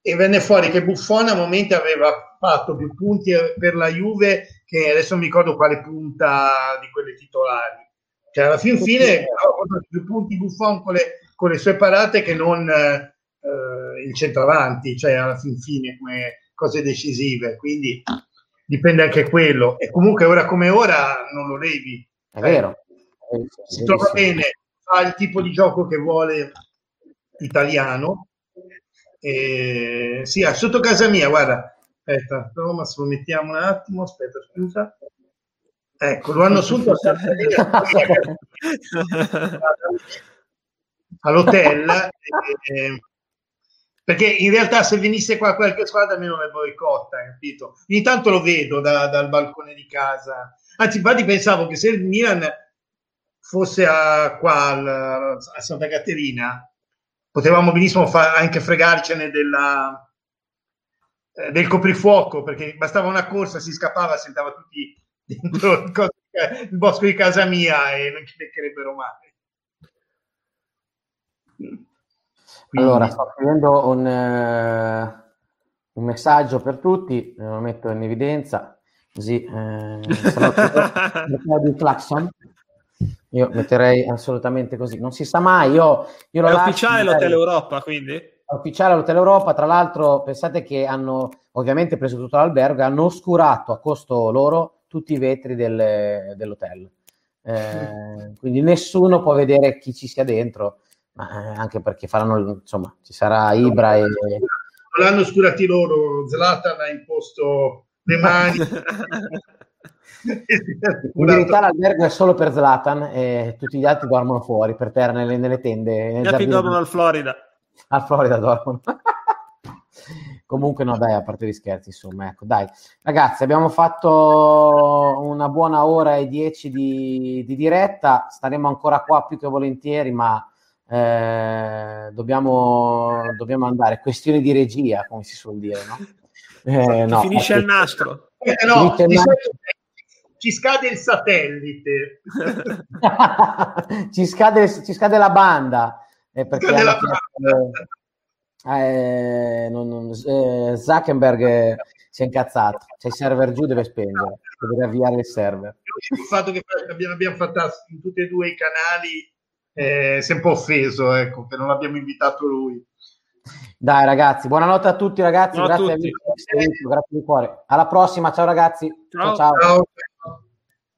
e venne fuori che Buffon a momenti aveva fatto più punti per la Juve che adesso non mi ricordo quale punta di quelle titolari. Cioè alla fin fine aveva fatto più punti Buffon con le, con le sue parate che non... Eh, il centravanti, cioè alla fin fine come cose decisive, quindi dipende anche quello. E comunque ora come ora non lo levi. È vero. Si trova bene, fa il tipo di gioco che vuole italiano. E, sì, sotto casa mia, guarda, aspetta, Roma, se lo mettiamo un attimo, aspetta, scusa. Ecco, lo hanno assunto all'hotel. E, perché in realtà se venisse qua qualche squadra almeno me boicotta, capito? Ogni tanto lo vedo da, dal balcone di casa. Anzi, infatti pensavo che se il Milan fosse a, qua a Santa Caterina, potevamo benissimo fa- anche fregarcene della, eh, del coprifuoco, perché bastava una corsa, si scappava, si andava tutti dentro il, il bosco di casa mia e non ci beccherebbero mai. Quindi... Allora, sto scrivendo un, uh, un, messaggio per tutti, lo metto in evidenza, così eh, di Claxon. Io metterei assolutamente così, non si sa mai. Io, io È ufficiale l'Hotel Europa, quindi? Ufficiale l'Hotel Europa, tra l'altro pensate che hanno ovviamente preso tutto l'albergo e hanno oscurato a costo loro tutti i vetri del, dell'hotel. Eh, quindi nessuno può vedere chi ci sia dentro eh, anche perché faranno, insomma, ci sarà Ibra e... Non l'hanno oscurati loro, Zlatan ha imposto le mani. In verità l'albergo è solo per Zlatan e tutti gli altri dormono fuori per terra nelle, nelle tende. Gli altri dormono al Florida. Al Florida dormono. Comunque no, dai, a parte gli scherzi, insomma, ecco, dai. Ragazzi, abbiamo fatto una buona ora e dieci di, di diretta, staremo ancora qua più che volentieri, ma eh, dobbiamo, dobbiamo, andare. Questioni di regia, come si suol dire, no? Eh, no finisce il nastro. Eh, no, il nastro. Ci scade il satellite. ci, scade, ci, scade, la banda. Eh, perché scade la banda. Eh, non, non, eh, Zuckerberg si è incazzato, c'è il server giù, deve spengere, deve avviare il server. Il fatto che abbiamo, abbiamo fatto in tutti e due i canali eh, si è un po' offeso ecco, che non abbiamo invitato lui. Dai ragazzi, buonanotte a tutti ragazzi, grazie, a tutti. grazie di cuore. Alla prossima, ciao ragazzi. ciao. ciao. ciao.